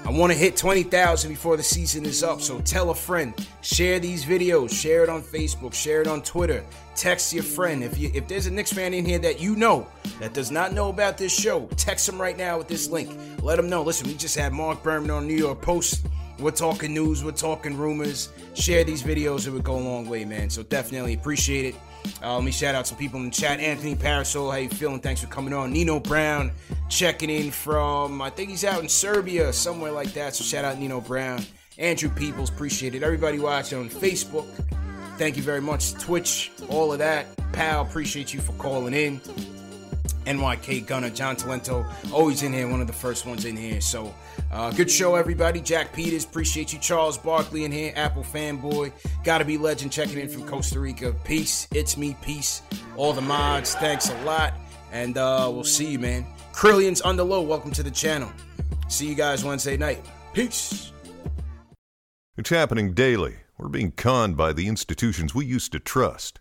I want to hit 20,000 before the season is up. So tell a friend, share these videos, share it on Facebook, share it on Twitter, text your friend. If you if there's a Knicks fan in here that you know that does not know about this show, text them right now with this link. Let them know. Listen, we just had Marc Berman on New York Post. We're talking news, we're talking rumors. Share these videos, it would go a long way, man. So definitely appreciate it. Uh, let me shout out some people in the chat. Anthony Parasol, how you feeling? Thanks for coming on. Nino Brown checking in from, I think he's out in Serbia, somewhere like that. So shout out Nino Brown. Andrew Peoples, appreciate it. Everybody watching on Facebook, thank you very much. Twitch, all of that. Pal, appreciate you for calling in. NYK Gunner, John Talento, always in here, one of the first ones in here. So, uh, good show, everybody. Jack Peters, appreciate you. Charles Barkley in here, Apple fanboy. Gotta be legend checking in from Costa Rica. Peace. It's me. Peace. All the mods, thanks a lot. And uh, we'll see you, man. Krillians the low, welcome to the channel. See you guys Wednesday night. Peace. It's happening daily. We're being conned by the institutions we used to trust.